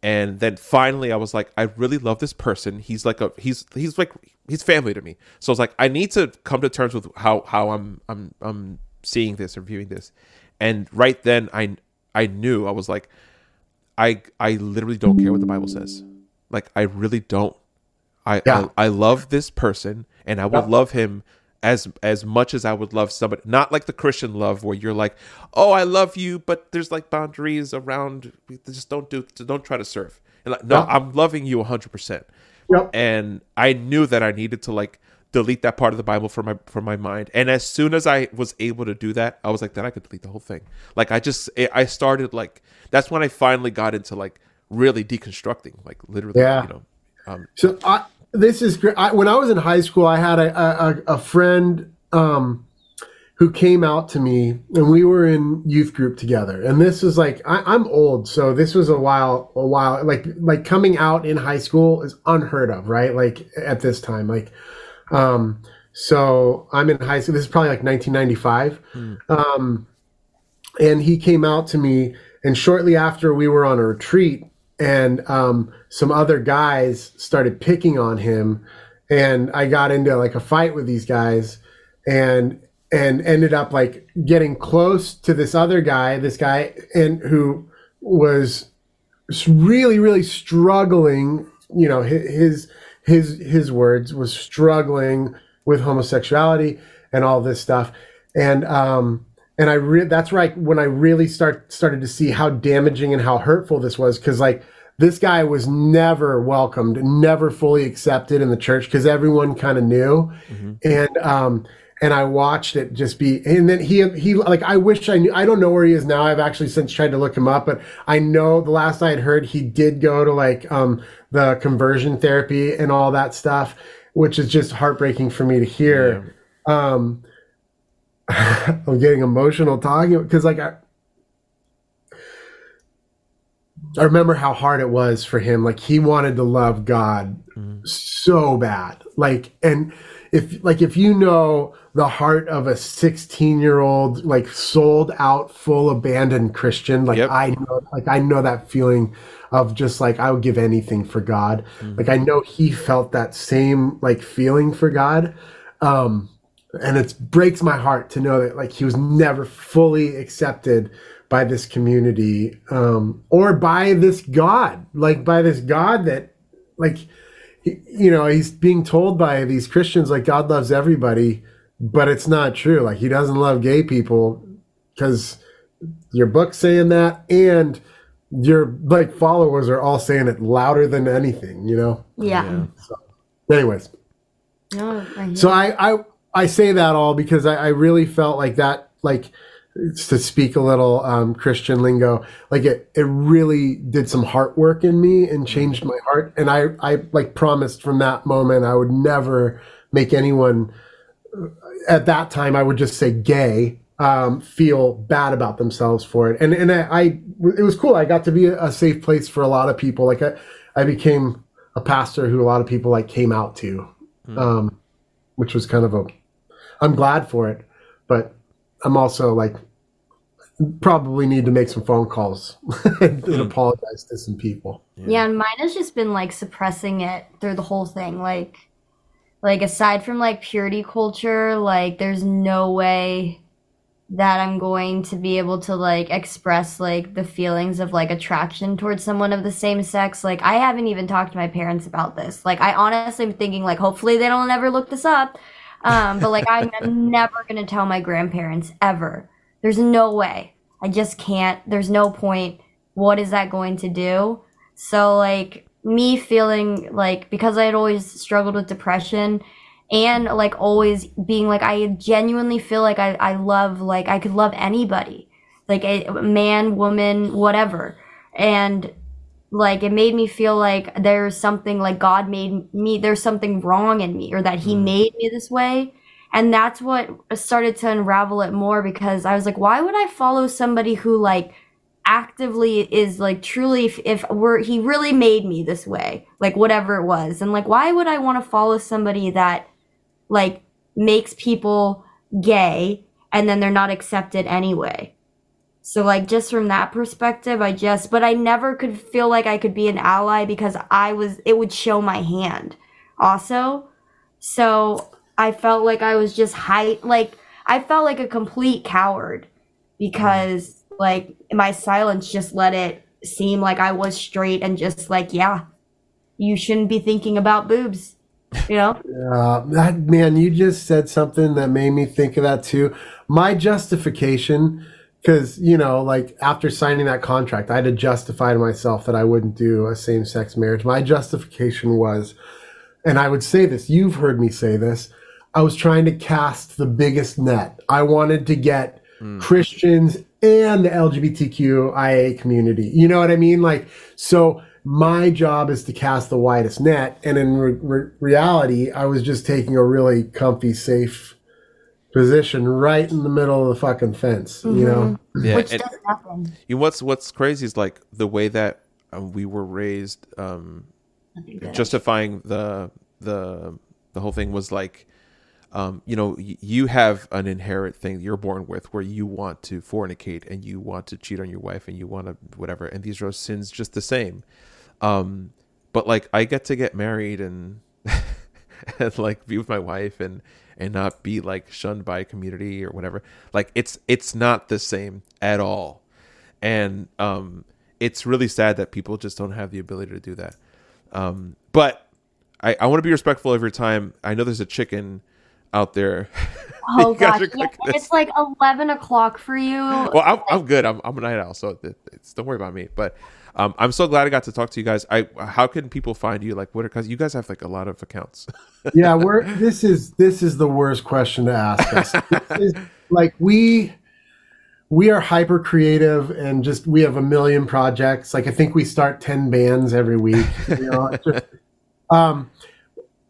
And then finally, I was like, I really love this person. He's like a he's he's like he's family to me. So I was like, I need to come to terms with how how I'm I'm I'm seeing this or viewing this. And right then, I I knew I was like, I I literally don't care what the Bible says. Like I really don't. I Yeah. I, I love this person and I Yeah. love him as as much as I would love somebody not like the Christian love where you're like, "Oh, I love you, but there's like boundaries around just don't do don't try to serve." And like, no. I'm loving you 100%. Yep. And I knew that I needed to like delete that part of the Bible from my from my mind. And as soon as I was able to do that, I was like, then I could delete the whole thing. Like I just I started like that's when I finally got into like really deconstructing, like literally, Yeah. you know. Um, So I, this is great. I, when I was in high school, I had a, a, a friend um, who came out to me, and we were in youth group together. And this was like I, I'm old, so this was a while, a while. Like like coming out in high school is unheard of, right? Like at this time, like um, so I'm in high school. This is probably like 1995. Um, and he came out to me and shortly after we were on a retreat and um, some other guys started picking on him. And i got into like a fight with these guys and and ended up like getting close to this other guy this guy and who was really really struggling you know his his his words was struggling with homosexuality and all this stuff. And um and i re- that's right when i really start started to see how damaging and how hurtful this was because like this guy was never welcomed, never fully accepted in the church because everyone kind of knew, and um, and I watched it just be, and then he he like I wish I knew. I don't know where he is now. I've actually since tried to look him up, but I know the last I had heard he did go to like um the conversion therapy and all that stuff, which is just heartbreaking for me to hear. Um, (laughs) I'm getting emotional talking because like I. I remember how hard it was for him. Like he wanted to love God so bad. Like and if like if you know the heart of a 16 year old like sold out full abandoned Christian, like Yep. I know like I know that feeling of just like I would give anything for God. Like I know he felt that same like feeling for God. Um and it breaks my heart to know that like he was never fully accepted by this community um or by this god like by this god that like he- you know he's being told by these christians like god loves everybody but it's not true. Like he doesn't love gay people because your book's saying that and your like followers are all saying it louder than anything you know? Yeah. anyways. No, I so I, I I say that all because I, I really felt like that like to speak a little um, Christian lingo like it it really did some heart work in me and changed my heart. And I I like promised from that moment I would never make anyone at that time I would just say gay um, feel bad about themselves for it. And and I, I it was cool. I got to be a, a safe place for a lot of people. Like I I became a pastor who a lot of people like came out to um, which was kind of a I'm glad for it, but I'm also like probably need to make some phone calls (laughs) and hmm. apologize to some people. Yeah, and mine has just been like suppressing it through the whole thing. Like, like aside from like purity culture, like there's no way that I'm going to be able to like express like the feelings of like attraction towards someone of the same sex. Like, I haven't even talked to my parents about this. Like, I honestly am thinking like hopefully they don't ever look this up. Um, but like I'm (laughs) never gonna tell my grandparents ever. There's no way. I just can't. There's no point. What is that going to do? So like me feeling like because I had always struggled with depression and like always being like I genuinely feel like I, I love like I could love anybody. Like a man, woman, whatever. And like it made me feel like there's something like God made me there's something wrong in me or that he mm. made me this way. And that's what started to unravel it more because I was like, why would I follow somebody who like actively is like truly if, if we're he really made me this way like whatever it was. And like why would i want to follow somebody that like makes people gay and then they're not accepted anyway so like just from that perspective i just but i never could feel like i could be an ally because i was it would show my hand also so i felt like i was just hide like i felt like a complete coward because like my silence just let it seem like I was straight and just like, yeah, you shouldn't be thinking about boobs. You know? (laughs) Uh, that man, you just said something that made me think of that too. My justification, because you know, like after signing that contract, I had to justify to myself that I wouldn't do a same-sex marriage. My justification was, and I would say this. You've heard me say this. I was trying to cast the biggest net. I wanted to get hmm. Christians and the LGBTQIA community. You know what I mean? Like, so my job is to cast the widest net. And in re- re- reality, I was just taking a really comfy, safe position right in the middle of the fucking fence, you know? Yeah, Which and- does nothing. You know, what's what's crazy is like the way that um, we were raised. Um, justifying the the the whole thing was like, um, you know, y- you have an inherent thing you're born with where you want to fornicate and you want to cheat on your wife and you want to whatever, and these are sins just the same. Um, but like I get to get married and (laughs) and like be with my wife and and not be like shunned by a community or whatever. Like it's it's not the same at all. And um it's really sad that people just don't have the ability to do that. Um but I, I want to be respectful of your time. I know there's a chicken out there. (laughs) Oh gosh, yeah, cooking and this. it's like eleven o'clock for you. well, I'm, I'm good. I'm, I'm a night owl, so it, it's, don't worry about me. But um, I'm so glad I got to talk to you guys. I how can people find you? Like, what are because you guys have like a lot of accounts. (laughs) yeah, we're this is this is the worst question to ask us. (laughs) Is, like we we are hyper creative and just we have a million projects. Like I think we start ten bands every week. You know, just, um,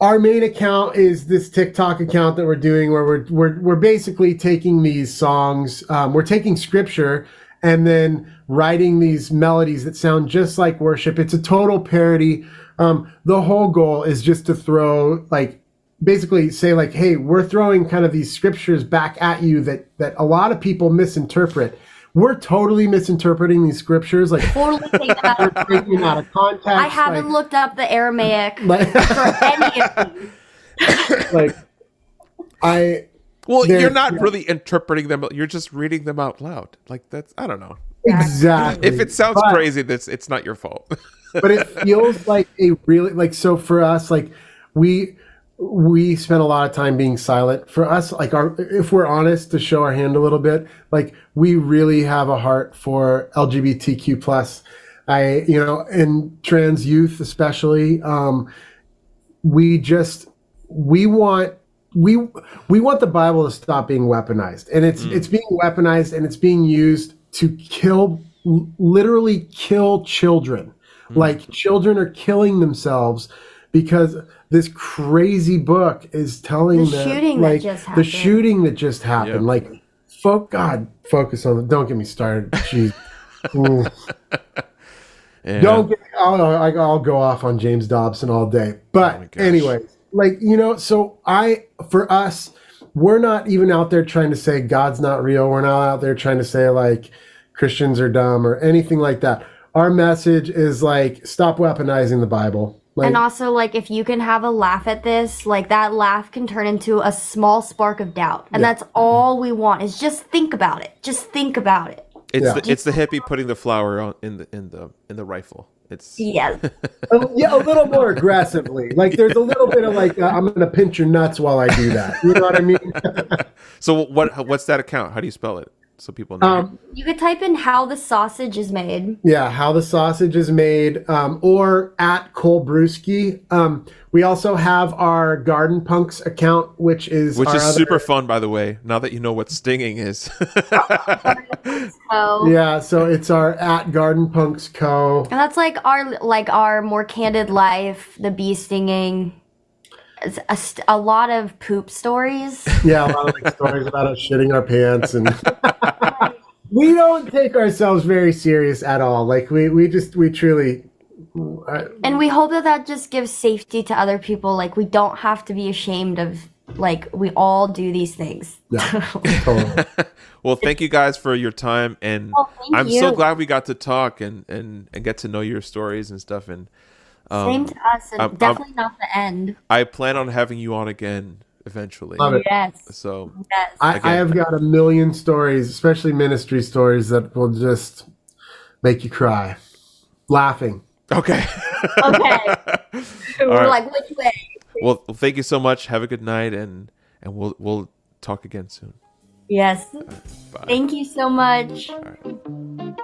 our main account is this TikTok account that we're doing, where we're we're we're basically taking these songs, um, we're taking scripture and then writing these melodies that sound just like worship. It's a total parody. Um, the whole goal is just to throw like basically say like hey we're throwing kind of these scriptures back at you that that a lot of people misinterpret we're totally misinterpreting these scriptures like Totally (laughs) take them out of taking out of context I haven't like, looked up the Aramaic (laughs) like, for any of these. (laughs) like i well, There's- you're not really interpreting them. You're just reading them out loud. Like that's I don't know. exactly If it sounds But- crazy, that's it's not your fault. (laughs) but it feels like a really like so for us like we we spend a lot of time being silent for us like our if we're honest to show our hand a little bit like we really have a heart for lgbtq plus i you know and trans youth especially um we just we want we we want the bible to stop being weaponized and it's mm. it's being weaponized and it's being used to kill literally kill children mm. like children are killing themselves because this crazy book is telling The them shooting that like just the shooting that just happened Yeah. like folk god focus on it don't get me started Jeez. Mm. (laughs) Yeah. Don't get. I'll, I'll I'll go off on James Dobson all day. Oh But my gosh. anyway, like you know, so I for us, we're not even out there trying to say God's not real. We're not out there trying to say like Christians are dumb or anything like that. Our message is like stop weaponizing the Bible. Like, And also, like, if you can have a laugh at this, like, that laugh can turn into a small spark of doubt. And that's all we want is just think about it. Just think about it. It's Yeah. the, it's the hippie putting the flower on in the in the in the rifle. It's Yes. (laughs) a- yeah, a little more aggressively. Like there's a little bit of like uh, I'm gonna pinch your nuts while I do that. You know what I mean? (laughs) so what what's that account? How do you spell it so people know? Um, You could type in how the sausage is made. Yeah, how the sausage is made, um, or at Colbruski. Um, we also have our Garden Punks account, which is Which our is other- super fun, by the way. Now that you know what stinging is. (laughs) So, (laughs) Yeah, so it's our at Garden Punks Co. and that's like our like our more candid life, the bee stinging, It's a, a lot of poop stories. (laughs) Yeah, a lot of like stories about us shitting our pants, and (laughs) we don't take ourselves very serious at all. Like we, we just we truly. I, And we hope that that just gives safety to other people. Like we don't have to be ashamed of. Like we all do these things. yeah, (laughs) totally. well, thank you guys for your time, and Oh, I'm so glad we got to talk and and and get to know your stories and stuff. And Same um, to us, and I'm- I'm- definitely not the end. I plan on having you on again eventually. Love it. Yes. So Yes. I, I have got a million stories, especially ministry stories, that will just make you cry, laughing. okay. okay. (laughs) We're right. like, which way? well, thank you so much. Have a good night, and and we'll we'll talk again soon. Yes. Bye. Thank you so much. All right.